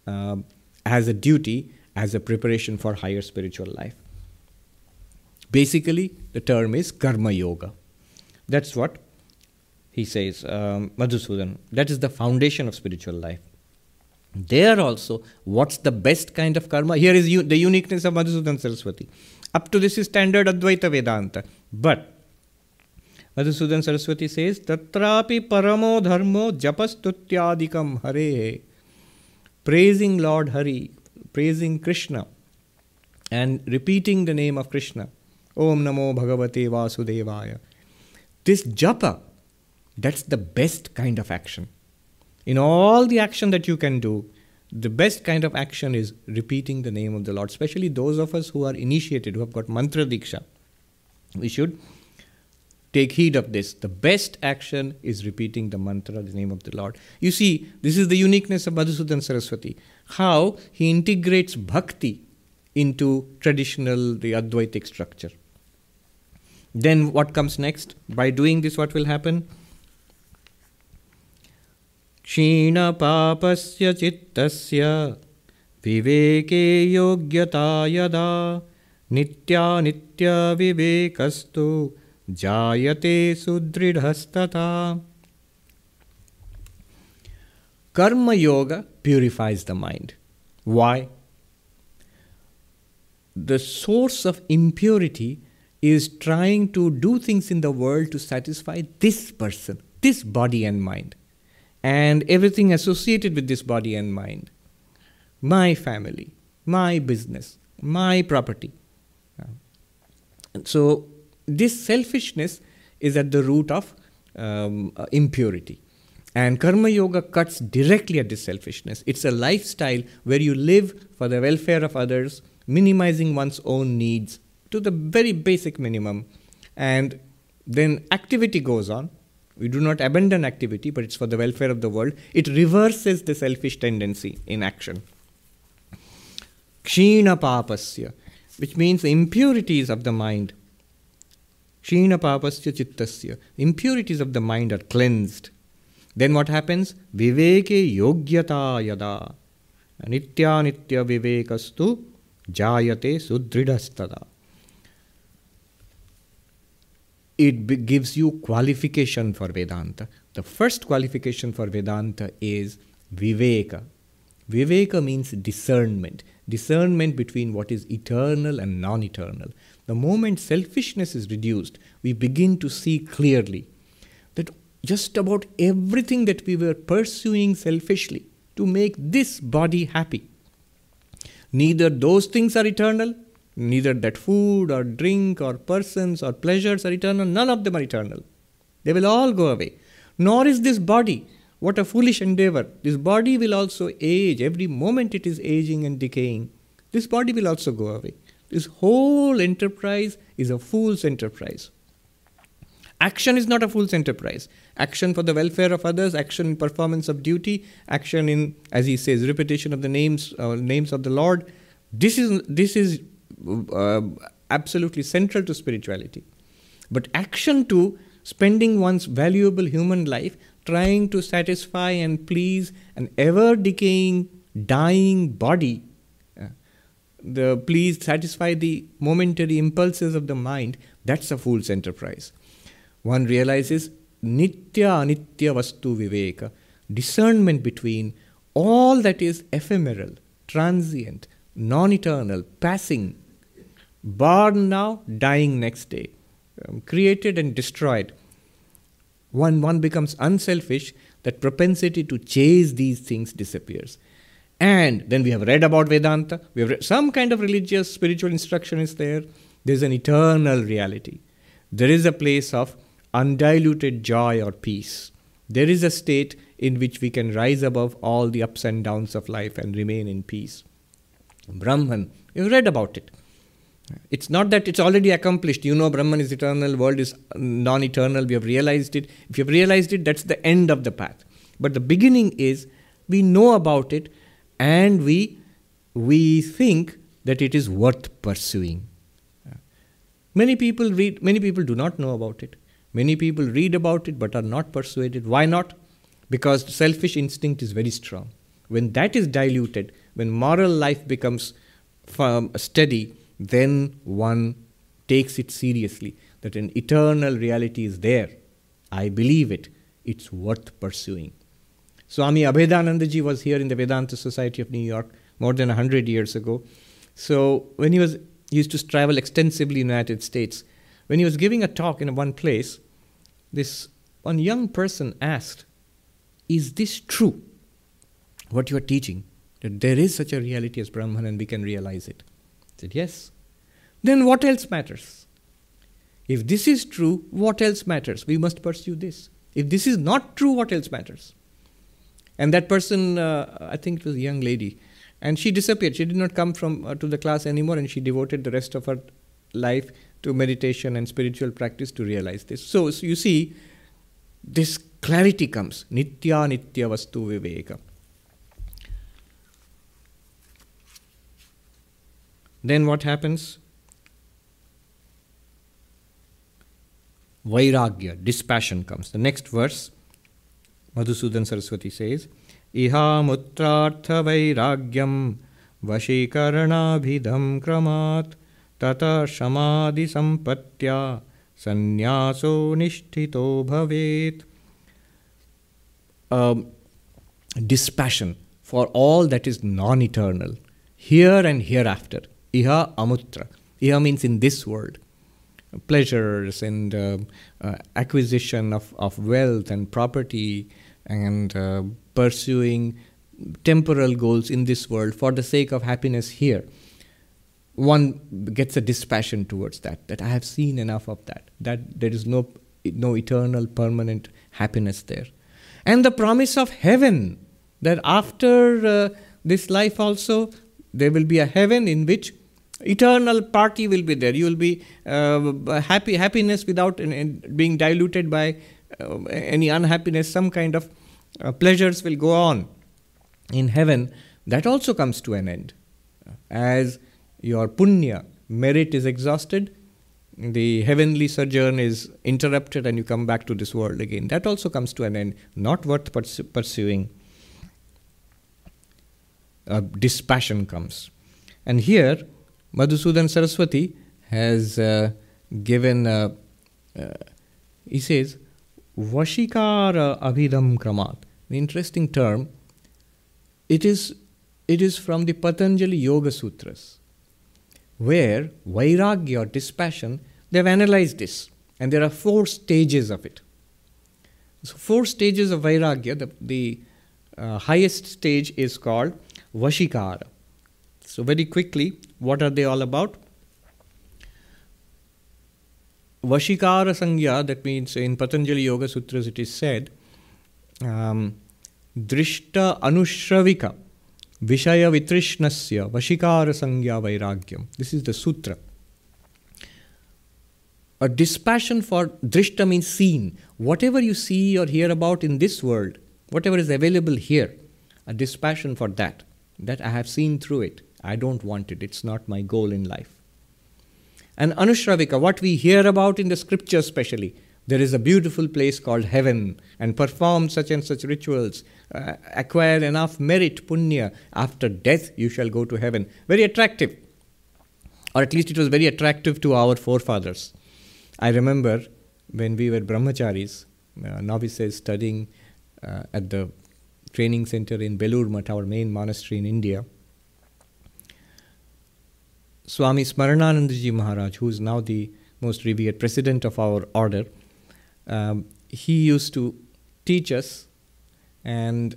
uh, as a duty, as a preparation for higher spiritual life. Basically, the term is karma yoga. That's what he says, um, Madhusudan. That is the foundation of spiritual life. There also, what's the best kind of karma? Here is u- the uniqueness of Madhusudan Saraswati. Up to this is standard Advaita Vedanta. But Madhusudan Saraswati says, Tatrapi paramo dharmo japastutyadikam hare. Praising Lord Hari, praising Krishna, and repeating the name of Krishna. Om Namo Bhagavate Vasudevaya. This japa, that's the best kind of action. In all the action that you can do, the best kind of action is repeating the name of the Lord, especially those of us who are initiated, who have got mantra diksha. We should take heed of this. The best action is repeating the mantra, the name of the Lord. You see, this is the uniqueness of Madhusudan Saraswati. How he integrates bhakti into traditional, the Advaitic structure. Then what comes next? By doing this, what will happen? क्षीणपापस्य चित्तस्य विवेके योग्यता यदा नित्यानित्यविवेकस्तु जायते सुदृढस्तथा Karma yoga purifies the mind. Why? The source of impurity is trying to do things in the world to satisfy this person, this body and mind, and everything associated with this body and mind. My family, my business, my property. So, this selfishness is at the root of um, impurity. And Karma Yoga cuts directly at this selfishness. It's a lifestyle where you live for the welfare of others, minimizing one's own needs to the very basic minimum. And then activity goes on. We do not abandon activity, but it's for the welfare of the world. It reverses the selfish tendency in action. Kshina papasya, which means impurities of the mind Kshina papasya chittasya. Impurities of the mind are cleansed. Then what happens? Viveke yogyata yada. Nitya nitya vivekastu jayate sudridastada. It gives you qualification for Vedanta. The first qualification for Vedanta is Viveka. Viveka means discernment. Discernment between what is eternal and non eternal. The moment selfishness is reduced, we begin to see clearly that just about everything that we were pursuing selfishly to make this body happy, neither those things are eternal, neither that food or drink or persons or pleasures are eternal, none of them are eternal. They will all go away. Nor is this body. What a foolish endeavor. This body will also age. Every moment it is aging and decaying. This body will also go away. This whole enterprise is a fool's enterprise. Action is not a fool's enterprise. Action for the welfare of others, action in performance of duty, action in, as he says, repetition of the names uh, names of the Lord. This is this is uh, absolutely central to spirituality. But action to spending one's valuable human life trying to satisfy and please an ever decaying, dying body the please satisfy the momentary impulses of the mind, that's a fool's enterprise. One realizes nitya anitya vastu viveka, discernment between all that is ephemeral, transient, non eternal, passing, born now, dying next day, um, created and destroyed. When one becomes unselfish, that propensity to chase these things disappears. And then we have read about Vedanta, we have some kind of religious, spiritual instruction is there. There's an eternal reality. There is a place of undiluted joy or peace. There is a state in which we can rise above all the ups and downs of life and remain in peace. Brahman, you've read about it. It's not that it's already accomplished. You know, Brahman is eternal, world is non eternal. We have realized it. If you have realized it, that's the end of the path. But the beginning is we know about it and we, we think that it is worth pursuing. Many people read, many people do not know about it. Many people read about it but are not persuaded. Why not? Because selfish instinct is very strong. When that is diluted, when moral life becomes firm, steady, then one takes it seriously that an eternal reality is there. I believe it. It's worth pursuing. Swami Abhedanandaji was here in the Vedanta Society of New York more than 100 years ago. So when he was he used to travel extensively in the United States. When he was giving a talk in one place, this one young person asked, Is this true? What you are teaching? That there is such a reality as Brahman and we can realize it. I said, Yes. Then what else matters? If this is true, what else matters? We must pursue this. If this is not true, what else matters? And that person, uh, I think it was a young lady, and she disappeared. She did not come from uh, to the class anymore, and she devoted the rest of her life to meditation and spiritual practice to realize this. So, so you see, this clarity comes. Nitya nitya vastu viveka. Then what happens? Vairagya, dispassion comes. The next verse Madhusudan Saraswati says, इहामुत्रार्थवैराग्यं वशीकरणाभिधं क्रमात् ततः समाधिसम्पत्त्या संन्यासो निष्ठितो भवेत् um, dispassion for all that is non-eternal here and hereafter iha amutra iha means in this world pleasures and uh, uh, acquisition of, of wealth and property and uh, pursuing temporal goals in this world for the sake of happiness here. One gets a dispassion towards that that i have seen enough of that that there is no no eternal permanent happiness there. And the promise of heaven that after uh, this life also there will be a heaven in which eternal party will be there you will be uh, happy happiness without being diluted by uh, any unhappiness, some kind of uh, pleasures will go on in heaven, that also comes to an end. As your punya, merit is exhausted, the heavenly sojourn is interrupted and you come back to this world again. That also comes to an end, not worth pursuing. Uh, dispassion comes. And here, Madhusudan Saraswati has uh, given, uh, uh he says, Vashikara Abhidam Kramat. An interesting term. It is, it is from the Patanjali Yoga Sutras where vairagya or dispassion, they've analyzed this, and there are four stages of it. So, four stages of vairagya, the, the uh, highest stage is called vashikara. So, very quickly, what are they all about? Vashikara Sangya, that means in Patanjali Yoga Sutras it is said, um, Drishta Anushravika Vishaya Vitrishnasya Vashikara Sangya Vairagyam. This is the sutra. A dispassion for drishta means seen. Whatever you see or hear about in this world, whatever is available here, a dispassion for that. That I have seen through it. I don't want it. It's not my goal in life. And Anushravika, what we hear about in the scripture, especially, there is a beautiful place called heaven, and perform such and such rituals, uh, acquire enough merit, punya. After death, you shall go to heaven. Very attractive. Or at least it was very attractive to our forefathers. I remember when we were brahmacharis, uh, novices studying uh, at the training center in Belur Math, our main monastery in India. Swami Smarananandaji Maharaj, who is now the most revered president of our order, um, he used to teach us, and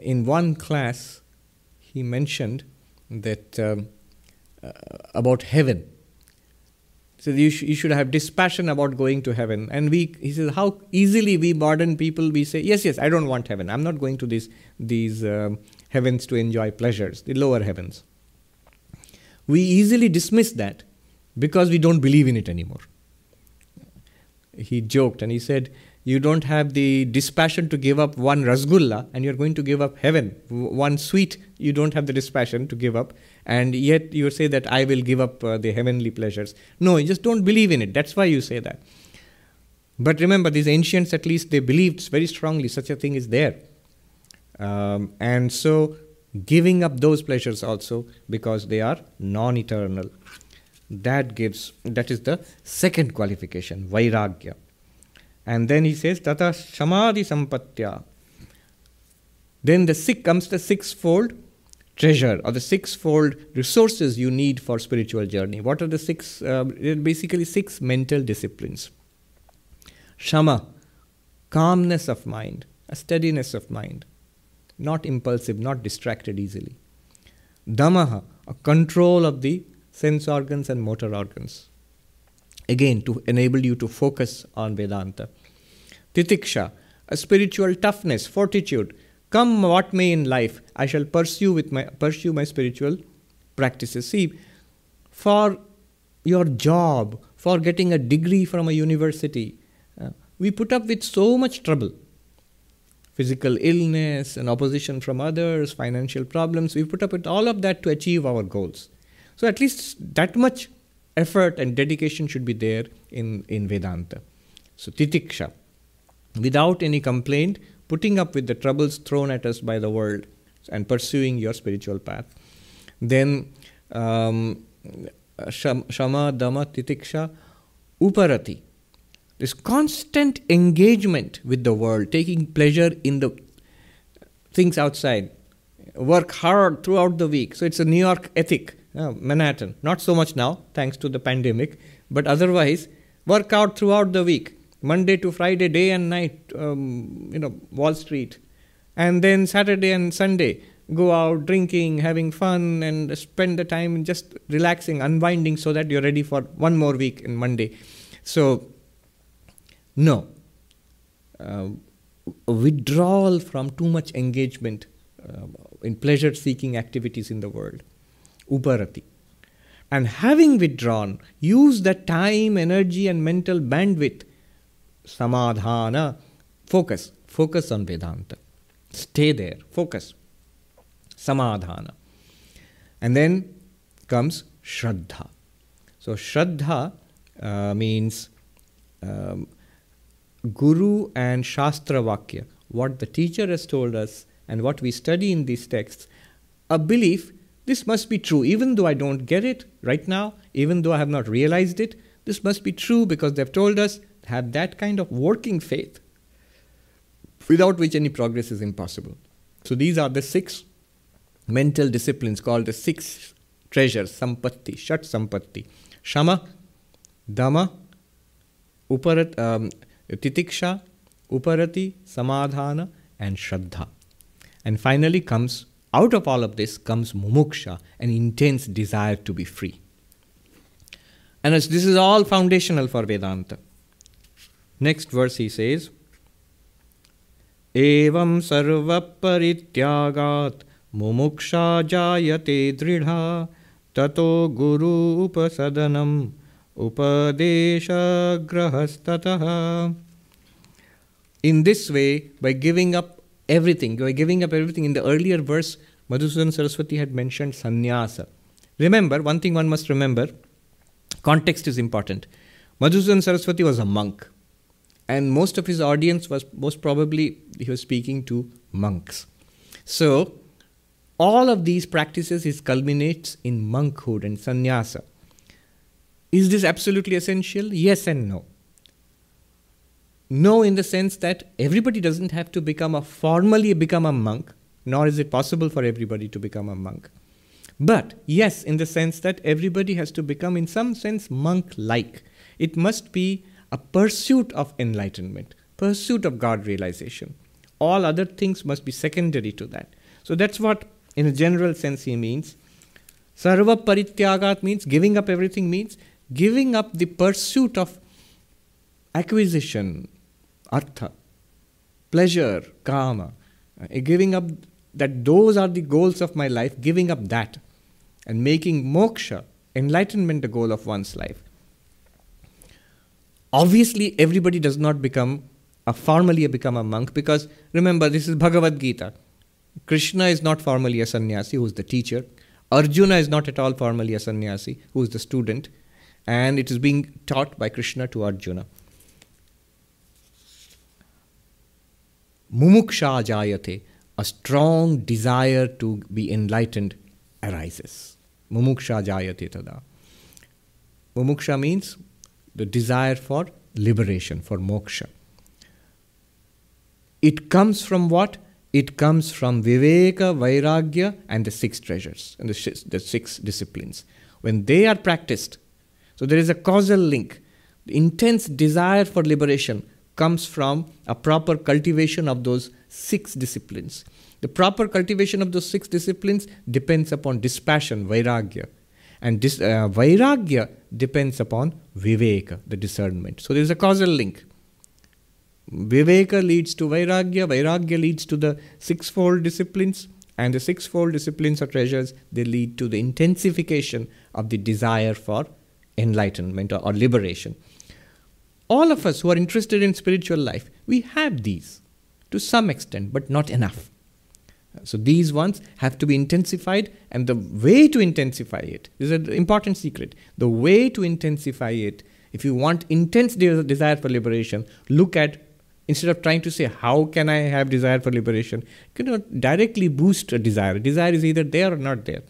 in one class, he mentioned that um, uh, about heaven. So you, sh- you, should have dispassion about going to heaven. And we, he says, how easily we modern people we say, yes, yes, I don't want heaven. I'm not going to these these um, heavens to enjoy pleasures, the lower heavens. We easily dismiss that because we don't believe in it anymore he joked and he said, You don't have the dispassion to give up one rasgulla and you're going to give up heaven. One sweet, you don't have the dispassion to give up. And yet you say that I will give up uh, the heavenly pleasures. No, you just don't believe in it. That's why you say that. But remember, these ancients, at least, they believed very strongly such a thing is there. Um, and so, giving up those pleasures also because they are non eternal that gives that is the second qualification vairagya. And then he says tata shamadi sampatya. Then the six comes the sixfold treasure or the sixfold resources you need for spiritual journey. What are the six uh, basically six mental disciplines? Shama calmness of mind a steadiness of mind not impulsive not distracted easily damaha a control of the sense organs and motor organs. Again, to enable you to focus on Vedanta. Titiksha, a spiritual toughness, fortitude. Come what may in life, I shall pursue with my pursue my spiritual practices. See, for your job, for getting a degree from a university, uh, we put up with so much trouble. Physical illness and opposition from others, financial problems, we put up with all of that to achieve our goals. So at least that much effort and dedication should be there in, in Vedanta. So titiksha, without any complaint, putting up with the troubles thrown at us by the world and pursuing your spiritual path. Then um, shama, dama, titiksha, uparati. This constant engagement with the world, taking pleasure in the things outside, work hard throughout the week. So it's a New York ethic uh, Manhattan. Not so much now, thanks to the pandemic, but otherwise, work out throughout the week, Monday to Friday, day and night, um, you know, Wall Street. And then Saturday and Sunday, go out drinking, having fun, and spend the time just relaxing, unwinding so that you're ready for one more week in Monday. So, no. Uh, withdrawal from too much engagement uh, in pleasure seeking activities in the world uparati. And having withdrawn, use that time, energy, and mental bandwidth, samadhana, focus, focus on Vedanta. Stay there, focus, samadhana. And then comes Shraddha. So, Shraddha, uh, means um, Guru and Shastra Vakya, what the teacher has told us and what we study in these texts, a belief this must be true, even though I don't get it right now, even though I have not realized it, this must be true because they've told us have that kind of working faith without which any progress is impossible. So these are the six mental disciplines called the six treasures, sampatti, shat sampatti, shama, dama, uparat, um, titiksha, uparati, samadhana, and shraddha. And finally comes, out of all of this comes mumuksha, an intense desire to be free. And as this is all foundational for Vedanta. Next verse he says, एवं सर्वपरित्यागात् मुमुक्षा जायते दृढा ततो गुरु उपसदनम् upadeshagrahastataha. In this way, by giving up everything, by giving up everything, in the earlier verse, Madhusudan Saraswati had mentioned sannyasa. Remember, one thing one must remember context is important. Madhusudan Saraswati was a monk, and most of his audience was most probably he was speaking to monks. So, all of these practices is culminates in monkhood and sannyasa. Is this absolutely essential? Yes and no. No, in the sense that everybody doesn't have to become a formally become a monk, nor is it possible for everybody to become a monk. But yes, in the sense that everybody has to become, in some sense, monk like. It must be a pursuit of enlightenment, pursuit of God realization. All other things must be secondary to that. So that's what, in a general sense, he means. Sarva parityagat means giving up everything, means giving up the pursuit of acquisition, artha, pleasure, kama, uh, giving up that those are the goals of my life, giving up that, and making moksha, enlightenment, the goal of one's life. Obviously, everybody does not become a formally become a monk because remember, this is Bhagavad Gita. Krishna is not formally a sannyasi, who is the teacher. Arjuna is not at all formally a sannyasi, who is the student. And it is being taught by Krishna to Arjuna. Mumuksha jayate, a strong desire to be enlightened arises. Mumuksha jayate tada. Mumuksha means the desire for liberation, for moksha. It comes from what? It comes from Viveka, Vairagya, and the six treasures, and the, the six disciplines. When they are practiced, so there is a causal link. The intense desire for liberation comes from a proper cultivation of those six disciplines. The proper cultivation of those six disciplines depends upon dispassion, Vairagya, and this uh, vairagya depends upon viveka, the discernment. So there is a causal link. Viveka leads to vairagya, vairagya leads to the sixfold disciplines, and the sixfold disciplines or treasures they lead to the intensification of the desire for enlightenment or, or liberation. All of us who are interested in spiritual life, we have these to some extent, but not enough. So these ones have to be intensified, and the way to intensify it is an important secret. The way to intensify it, if you want intense de- desire for liberation, look at instead of trying to say how can I have desire for liberation, you cannot directly boost a desire. Desire is either there or not there.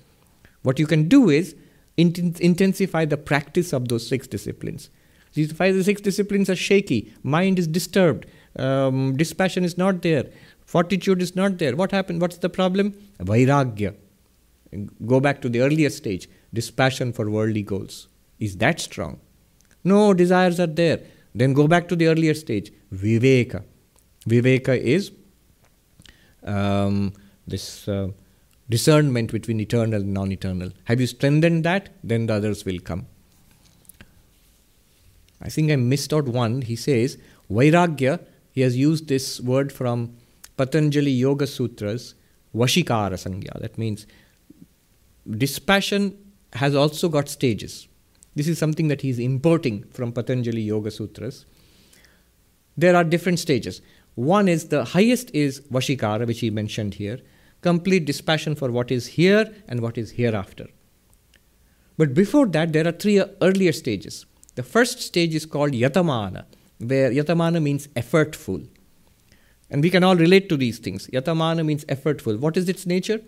What you can do is int- intensify the practice of those six disciplines. These five, the six disciplines are shaky. Mind is disturbed. Um, dispassion is not there Fortitude is not there. What happened? What's the problem? Vairagya. Go back to the earlier stage. Dispassion for worldly goals. Is that strong? No, desires are there. Then go back to the earlier stage. Viveka. Viveka is um, this uh, discernment between eternal and non eternal. Have you strengthened that? Then the others will come. I think I missed out one. He says, Vairagya, he has used this word from Patanjali Yoga Sutras, Vashikara Sangya. That means dispassion has also got stages. This is something that he is importing from Patanjali Yoga Sutras. There are different stages. One is the highest is Vashikara, which he mentioned here, complete dispassion for what is here and what is hereafter. But before that, there are three earlier stages. The first stage is called Yatamana, where Yatamana means effortful. And we can all relate to these things. Yatamana means effortful. What is its nature?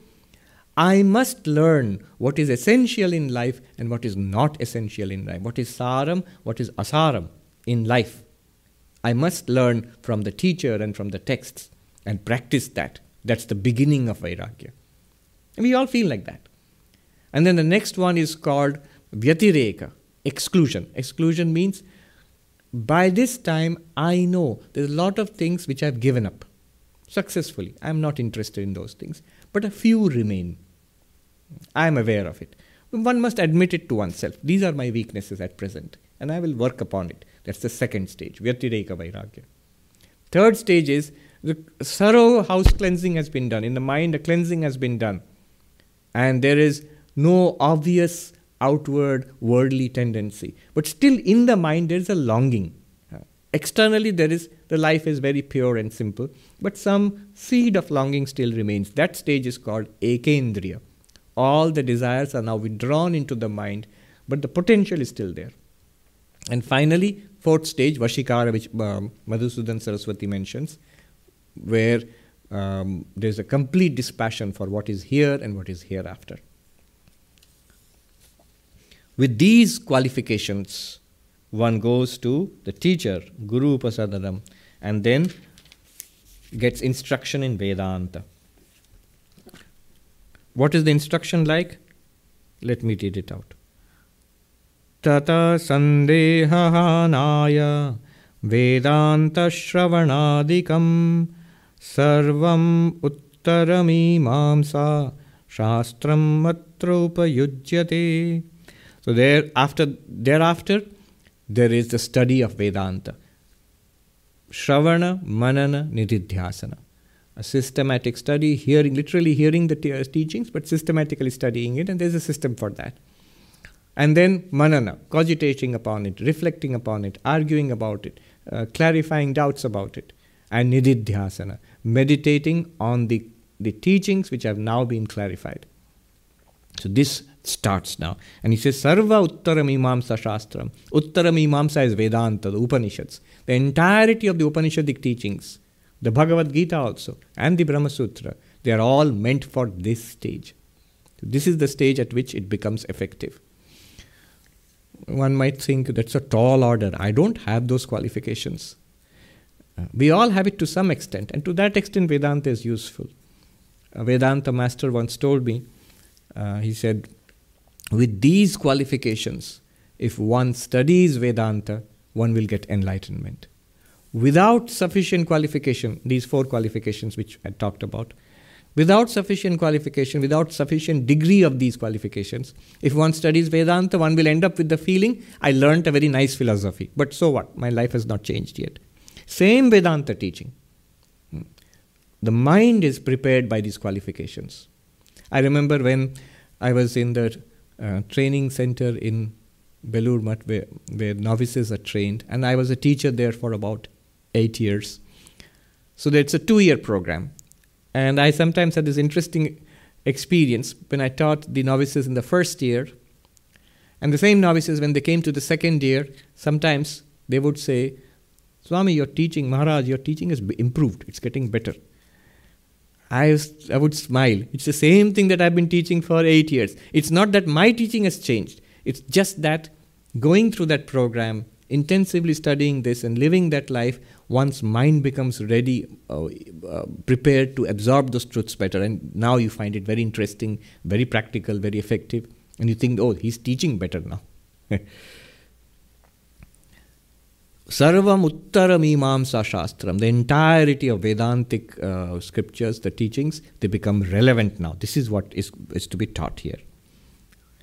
I must learn what is essential in life and what is not essential in life. What is saram, what is asaram in life. I must learn from the teacher and from the texts and practice that. That's the beginning of Vairagya. And we all feel like that. And then the next one is called Vyatireka, exclusion. Exclusion means by this time I know there's a lot of things which I've given up successfully. I'm not interested in those things, but a few remain. I'm aware of it. One must admit it to oneself. These are my weaknesses at present, and I will work upon it. That's the second stage, Vyatireka Vairagya. Third stage is the thorough house cleansing has been done. In the mind, a cleansing has been done. And there is no obvious outward worldly tendency. But still, in the mind, there is a longing. Externally, there is the life is very pure and simple, but some seed of longing still remains. That stage is called ekendriya. All the desires are now withdrawn into the mind, but the potential is still there. And finally, fourth stage, Vashikara, which um, Madhusudan Saraswati mentions, where um, there's a complete dispassion for what is here and what is hereafter. With these qualifications, one goes to the teacher, Guru Upasadanam, and then gets instruction in Vedanta. What is the instruction like? Let me read it out. Tata Sandehahanaaya Vedanta Sarvam Uttaramimamsa Shastram Matrupayujyate so there after thereafter there is the study of Vedanta. Shravana, Manana, Nididhyasana. A systematic study, hearing, literally hearing the t- teachings, but systematically studying it, and there's a system for that. And then Manana, cogitating upon it, reflecting upon it, arguing about it, uh, clarifying doubts about it. And Nididhyasana, meditating on the, the teachings which have now been clarified. So this starts now. And he says, Sarva Uttara Mimamsa Shastram. Uttara Mimamsa is Vedanta, the Upanishads. The entirety of the Upanishadic teachings, the Bhagavad Gita also, and the Brahma Sutra, they are all meant for this stage. This is the stage at which it becomes effective. One might think that's a tall order. I don't have those qualifications. We all have it to some extent, and to that extent, Vedanta is useful. A Vedanta master once told me, uh, he said, with these qualifications, if one studies Vedanta, one will get enlightenment. Without sufficient qualification, these four qualifications which I talked about, without sufficient qualification, without sufficient degree of these qualifications, if one studies Vedanta, one will end up with the feeling, I learnt a very nice philosophy. But so what? My life has not changed yet. Same Vedanta teaching. The mind is prepared by these qualifications. I remember when I was in the uh, training center in Belur Math where, where novices are trained, and I was a teacher there for about eight years. So it's a two year program. And I sometimes had this interesting experience when I taught the novices in the first year. And the same novices, when they came to the second year, sometimes they would say, Swami, your teaching, Maharaj, your teaching has improved. It's getting better. I, I would smile. It's the same thing that I've been teaching for eight years. It's not that my teaching has changed, it's just that going through that program, intensively studying this, and living that life, one's mind becomes ready, uh, uh, prepared to absorb those truths better. And now you find it very interesting, very practical, very effective. And you think, oh, he's teaching better now. Sarvam Uttara Mimamsa Shastram, the entirety of Vedantic uh, scriptures, the teachings, they become relevant now. This is what is, is to be taught here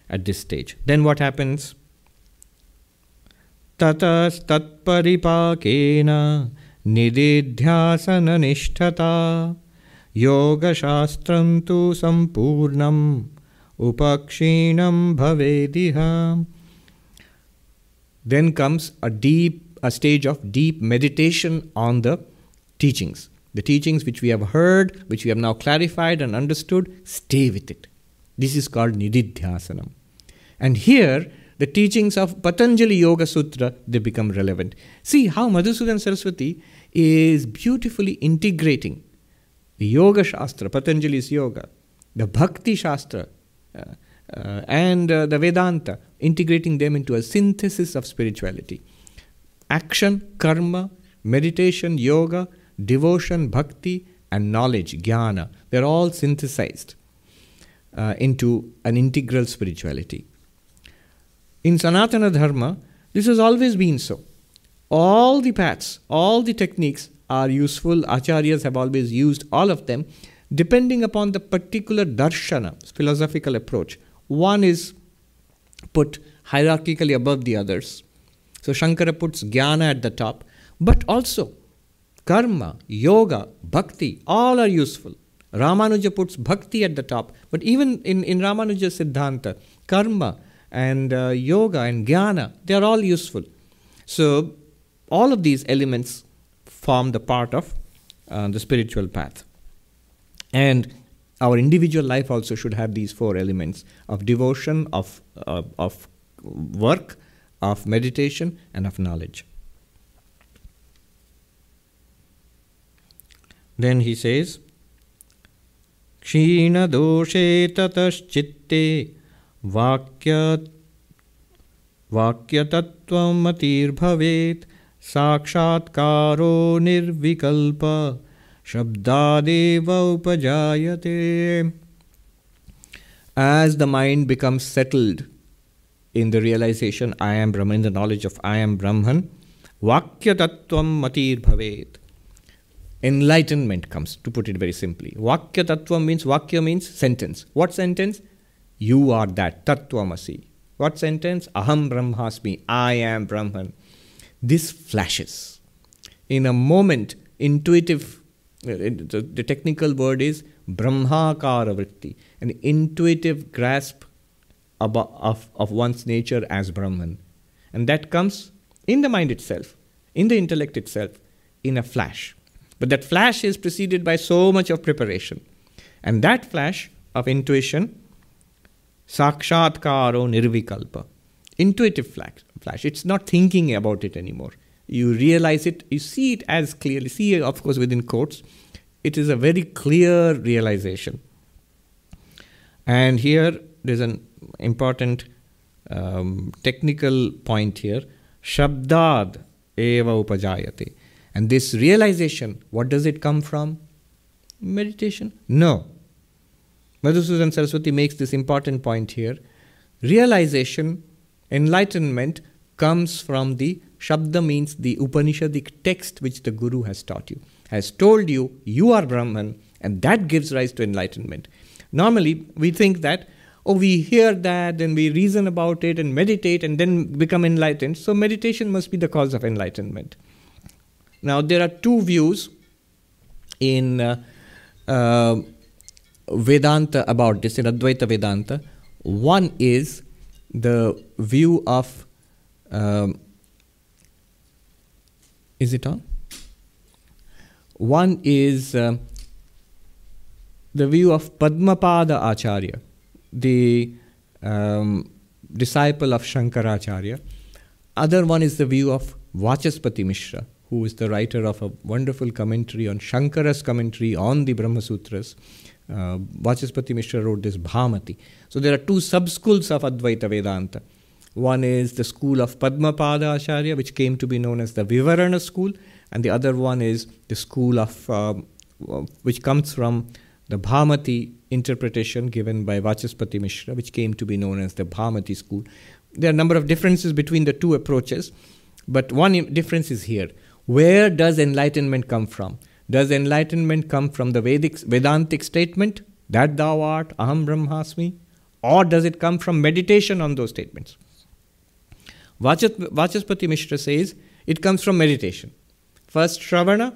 at this stage. Then what happens? ततस्तत्परिपाकेन निदिध्यासननिष्ठता योगशास्त्रं तु सम्पूर्णम् उपक्षीणं भवेदिह Then comes a deep a stage of deep meditation on the teachings. The teachings which we have heard, which we have now clarified and understood, stay with it. This is called nididhyasanam. And here, the teachings of Patanjali Yoga Sutra, they become relevant. See how Madhusudan Saraswati is beautifully integrating the Yoga Shastra, Patanjali's Yoga, the Bhakti Shastra, uh, uh, and uh, the Vedanta, integrating them into a synthesis of spirituality. Action, karma, meditation, yoga, devotion, bhakti, and knowledge, jnana, they're all synthesized uh, into an integral spirituality. In Sanatana Dharma, this has always been so. All the paths, all the techniques are useful. Acharyas have always used all of them depending upon the particular darshana, philosophical approach. One is put hierarchically above the others. So Shankara puts jnana at the top, but also karma, yoga, bhakti, all are useful. Ramanuja puts bhakti at the top, but even in, in Ramanuja's Siddhanta, karma and uh, yoga and jnana, they are all useful. So, all of these elements form the part of uh, the spiritual path. And our individual life also should have these four elements of devotion, of, uh, of work, of meditation, and of knowledge. Then he says, क्षीणदोषे ततश्चित्ते वाक्य वाक्यतत्त्वमतिर्भवेत् साक्षात्कारो निर्विकल्प शब्दादेव उपजायते As the mind becomes settled in the realization I am Brahman, in the knowledge of I am Brahman, Vakya Tattvam Matir Bhavet enlightenment comes, to put it very simply. Vakya tattva means, Vakya means sentence. What sentence? You are that, Tattvamasi. What sentence? Aham Brahmasmi, I am Brahman. This flashes. In a moment, intuitive, uh, the, the technical word is Brahmakara Vritti, an intuitive grasp of, of, one's nature as Brahman. And that comes in the mind itself, in the intellect itself, in a flash. But that flash is preceded by so much of preparation. And that flash of intuition, sakshatkaro nirvikalpa, intuitive flash, it's not thinking about it anymore. You realize it, you see it as clearly, see of course, within quotes. It is a very clear realization. And here there's an important um, technical point here. Shabdad eva upajayate. And this realization, what does it come from? Meditation? No. Madhusudan Saraswati makes this important point here. Realization, enlightenment comes from the Shabda means the Upanishadic text which the Guru has taught you, has told you you are Brahman, and that gives rise to enlightenment. Normally, we think that, oh, we hear that and we reason about it and meditate and then become enlightened, so meditation must be the cause of enlightenment. Now, there are two views in uh, uh, Vedanta about this, in Advaita Vedanta. One is the view of. Um, is it on? One is uh, the view of Padmapada Acharya, the um, disciple of Shankaracharya. Other one is the view of Vachaspati Mishra, who is the writer of a wonderful commentary on Shankara's commentary on the Brahma Sutras. Uh, Vachaspati Mishra wrote this Bhamati. So there are two sub schools of Advaita Vedanta. One is the school of Padmapada Acharya, which came to be known as the Vivarana school, and the other one is the school of um, which comes from the Bhamati interpretation given by Vachaspati Mishra, which came to be known as the Bhamati school. There are a number of differences between the two approaches, but one difference is here. Where does enlightenment come from? Does enlightenment come from the Vedic Vedantic statement that thou art Aham Brahmasmi? Or does it come from meditation on those statements? Vachaspati Mishra says it comes from meditation. First, Shravana,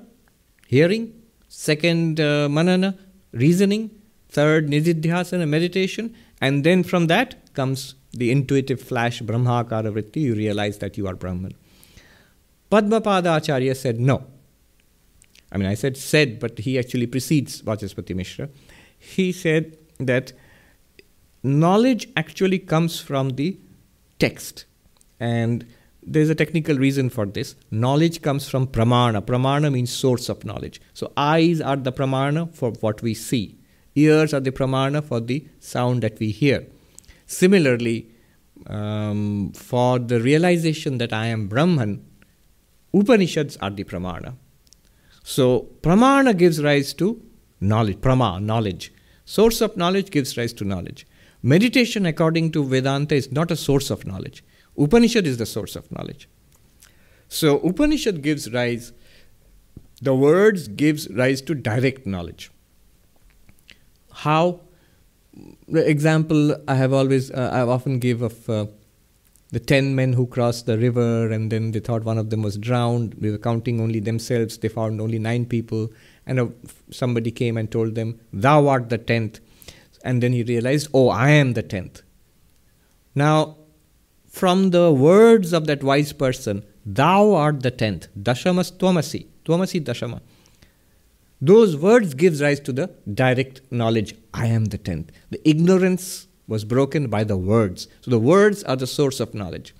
hearing. Second, uh, Manana, reasoning. Third, Nididhyasana, meditation. And then from that comes the intuitive flash, Brahmakara Vritti. You realize that you are Brahman. Padmapada Acharya said no. I mean, I said said, but he actually precedes Vachaspati Mishra. He said that knowledge actually comes from the text. And there's a technical reason for this. Knowledge comes from pramana. Pramana means source of knowledge. So eyes are the pramana for what we see. Ears are the pramana for the sound that we hear. Similarly, um, for the realization that I am Brahman, Upanishads are the pramana. So pramana gives rise to knowledge, prama, knowledge. Source of knowledge gives rise to knowledge. Meditation, according to Vedanta, is not a source of knowledge. Upanishad is the source of knowledge. So Upanishad gives rise, the words gives rise to direct knowledge. How? The example I have always, uh, I often give of uh, the ten men who crossed the river and then they thought one of them was drowned. They were counting only themselves. They found only nine people. And somebody came and told them, Thou art the tenth. And then he realized, Oh, I am the tenth. Now, from the words of that wise person, Thou art the tenth. Dashamas Twamasi. Twamasi Dashama. Those words gives rise to the direct knowledge. I am the tenth. The ignorance was broken by the words. So the words are the source of knowledge.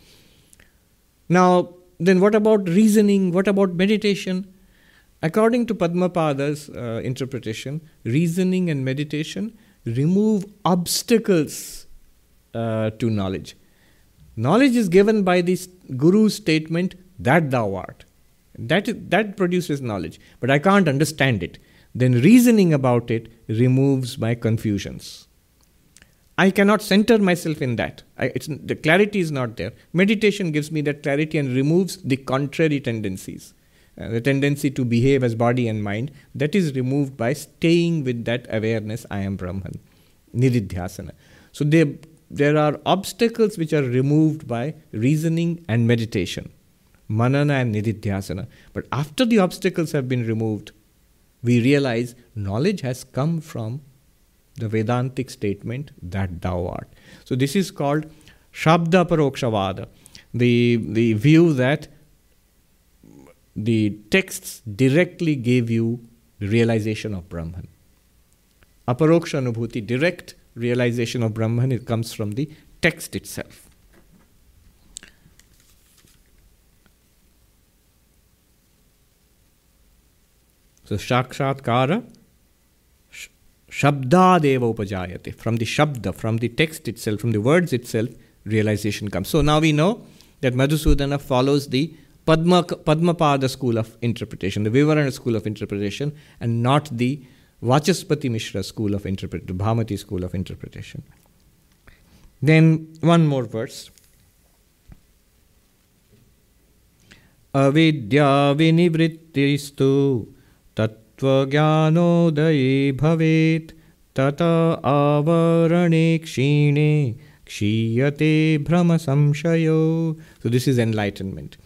Now, then what about reasoning? What about meditation? According to Padmapada's uh, interpretation, reasoning and meditation remove obstacles uh, to knowledge. Knowledge is given by this Guru's statement that thou art. That, that produces knowledge, but I can't understand it. Then reasoning about it removes my confusions. I cannot center myself in that. I, the clarity is not there. Meditation gives me that clarity and removes the contrary tendencies. Uh, the tendency to behave as body and mind, that is removed by staying with that awareness I am Brahman. Nididhyasana. So there, there are obstacles which are removed by reasoning and meditation. Manana and Nididhyasana. But after the obstacles have been removed, we realize knowledge has come from the Vedantic statement that thou art. So this is called Shabda Parokshavada, the, the view that the texts directly gave you the realization of Brahman. Aparoksha Anubhuti, direct realization of Brahman, it comes from the text itself. So Shakshatkara Shabdadeva upajayate. From the Shabda, from the text itself, from the words itself, realization comes. So now we know that Madhusudana follows the Padma, Padmapada school of interpretation, the Vivarana school of interpretation, and not the Vachaspati Mishra school of interpretation, the Bhamati school of interpretation. Then one more verse. Avidya vinivrittistu त्वज्ञानोदये भवेत् तत आवरणे क्षीणे क्षीयते भ्रमसंशयो So this is enlightenment.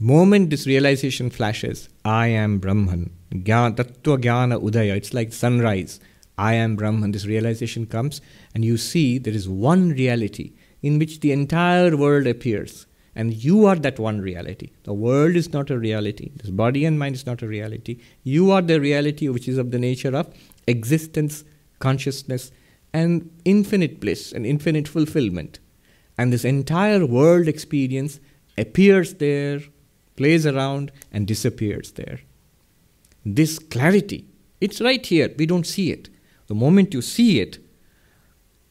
Moment this realization flashes, I am Brahman. Gyan, tattva jnana udaya. It's like sunrise. I am Brahman. This realization comes, and you see there is one reality in which the entire world appears. And you are that one reality. The world is not a reality. This body and mind is not a reality. You are the reality which is of the nature of existence, consciousness, and infinite bliss and infinite fulfillment. And this entire world experience appears there, plays around, and disappears there. This clarity, it's right here. We don't see it. The moment you see it,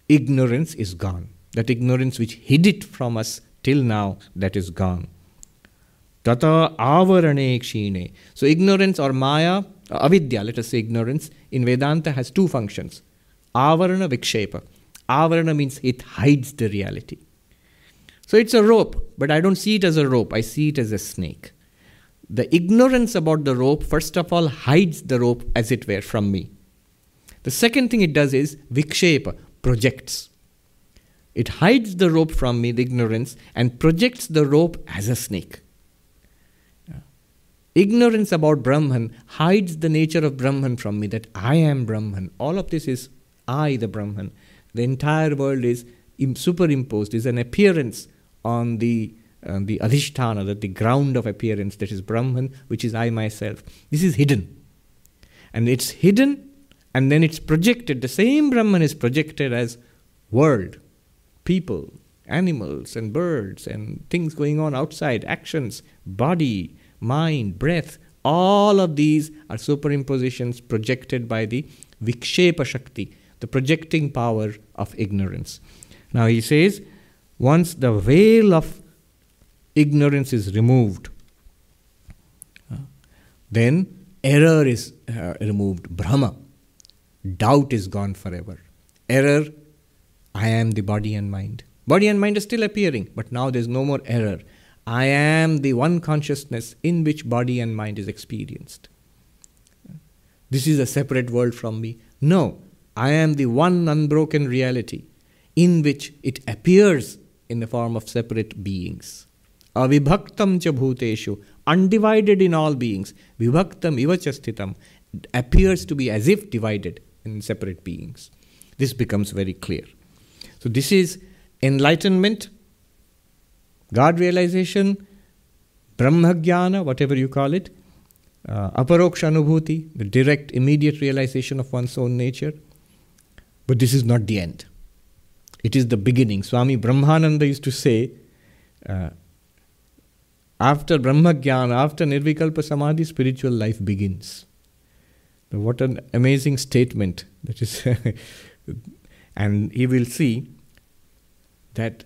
ignorance is gone. That ignorance which hid it from us till now that is gone. Tata avarane kshine. So ignorance or maya, avidya, let us say ignorance, in Vedanta has two functions. Avarana vikshepa. Avarana means it hides the reality. So it's a rope, but I don't see it as a rope, I see it as a snake. The ignorance about the rope, first of all, hides the rope as it were from me. The second thing it does is vikshepa, projects. It hides the rope from me, the ignorance, and projects the rope as a snake. Ignorance about Brahman hides the nature of Brahman from me, that I am Brahman. All of this is I, the Brahman. The entire world is superimposed, is an appearance on the, uh, the adhisthana, that the ground of appearance, that is Brahman, which is I myself. This is hidden. And it's hidden and then it's projected. The same Brahman is projected as world people, animals and birds and things going on outside, actions, body, mind, breath, all of these are superimpositions projected by the Vikshepa Shakti, the projecting power of ignorance. Now he says, once the veil of ignorance is removed, uh, then error is uh, removed, Brahma. Doubt is gone forever. Error, I am the body and mind. Body and mind are still appearing, but now there's no more error. I am the one consciousness in which body and mind is experienced. This is a separate world from me. No, I am the one unbroken reality in which it appears in the form of separate beings. Avibhaktam cha bhuteshu, undivided in all beings. Vibhaktam ivachastitam appears to be as if divided in separate beings. This becomes very clear. So, this is enlightenment, God realization, Brahma Jnana, whatever you call it, uh, aparoksha anubhuti, the direct, immediate realization of one's own nature. But this is not the end. It is the beginning. Swami Brahmananda used to say, uh, after Brahma Jnana, after Nirvikalpa Samadhi, spiritual life begins. What an amazing statement that is. and he will see that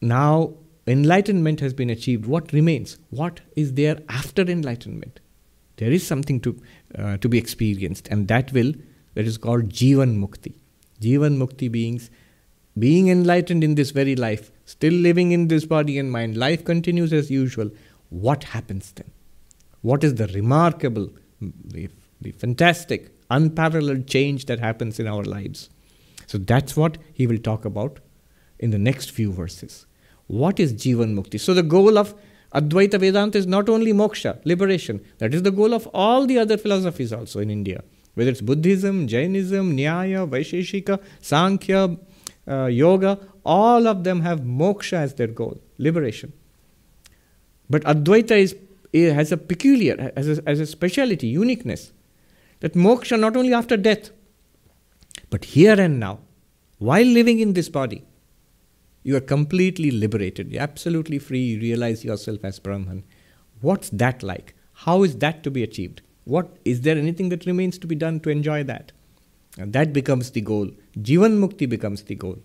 now enlightenment has been achieved. What remains? What is there after enlightenment? There is something to, uh, to be experienced, and that will, that is called Jivan Mukti. Jivan Mukti beings being enlightened in this very life, still living in this body and mind, life continues as usual. What happens then? What is the remarkable, the, the fantastic, unparalleled change that happens in our lives? So that's what he will talk about in the next few verses. What is Jivan Mukti? So the goal of Advaita Vedanta is not only moksha, liberation. That is the goal of all the other philosophies also in India. Whether it's Buddhism, Jainism, Nyaya, Vaisheshika, Sankhya, uh, Yoga, all of them have moksha as their goal, liberation. But Advaita is, has a peculiar, has a, has a speciality, uniqueness. That moksha not only after death, but here and now, while living in this body, you are completely liberated, you're absolutely free, you realize yourself as Brahman. What's that like? How is that to be achieved? What is there anything that remains to be done to enjoy that? And that becomes the goal. Jivan Mukti becomes the goal,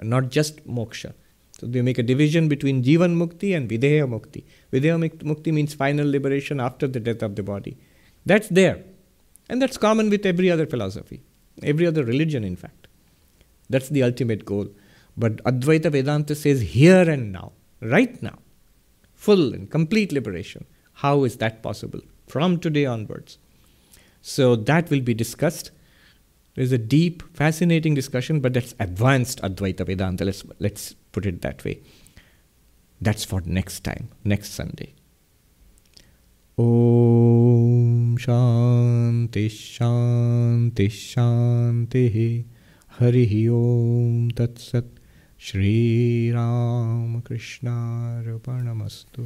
not just moksha. So they make a division between Jivan Mukti and Videha Mukti. Videha Mukti means final liberation after the death of the body. That's there. And that's common with every other philosophy, every other religion, in fact. That's the ultimate goal. But Advaita Vedanta says here and now, right now, full and complete liberation. How is that possible? From today onwards. So that will be discussed. There's a deep, fascinating discussion, but that's advanced Advaita Vedanta. Let's, let's put it that way. That's for next time, next Sunday. Om Shanti Shanti Shanti Hari Om Tat Sat Shri Ram Krishna Arpanamastu.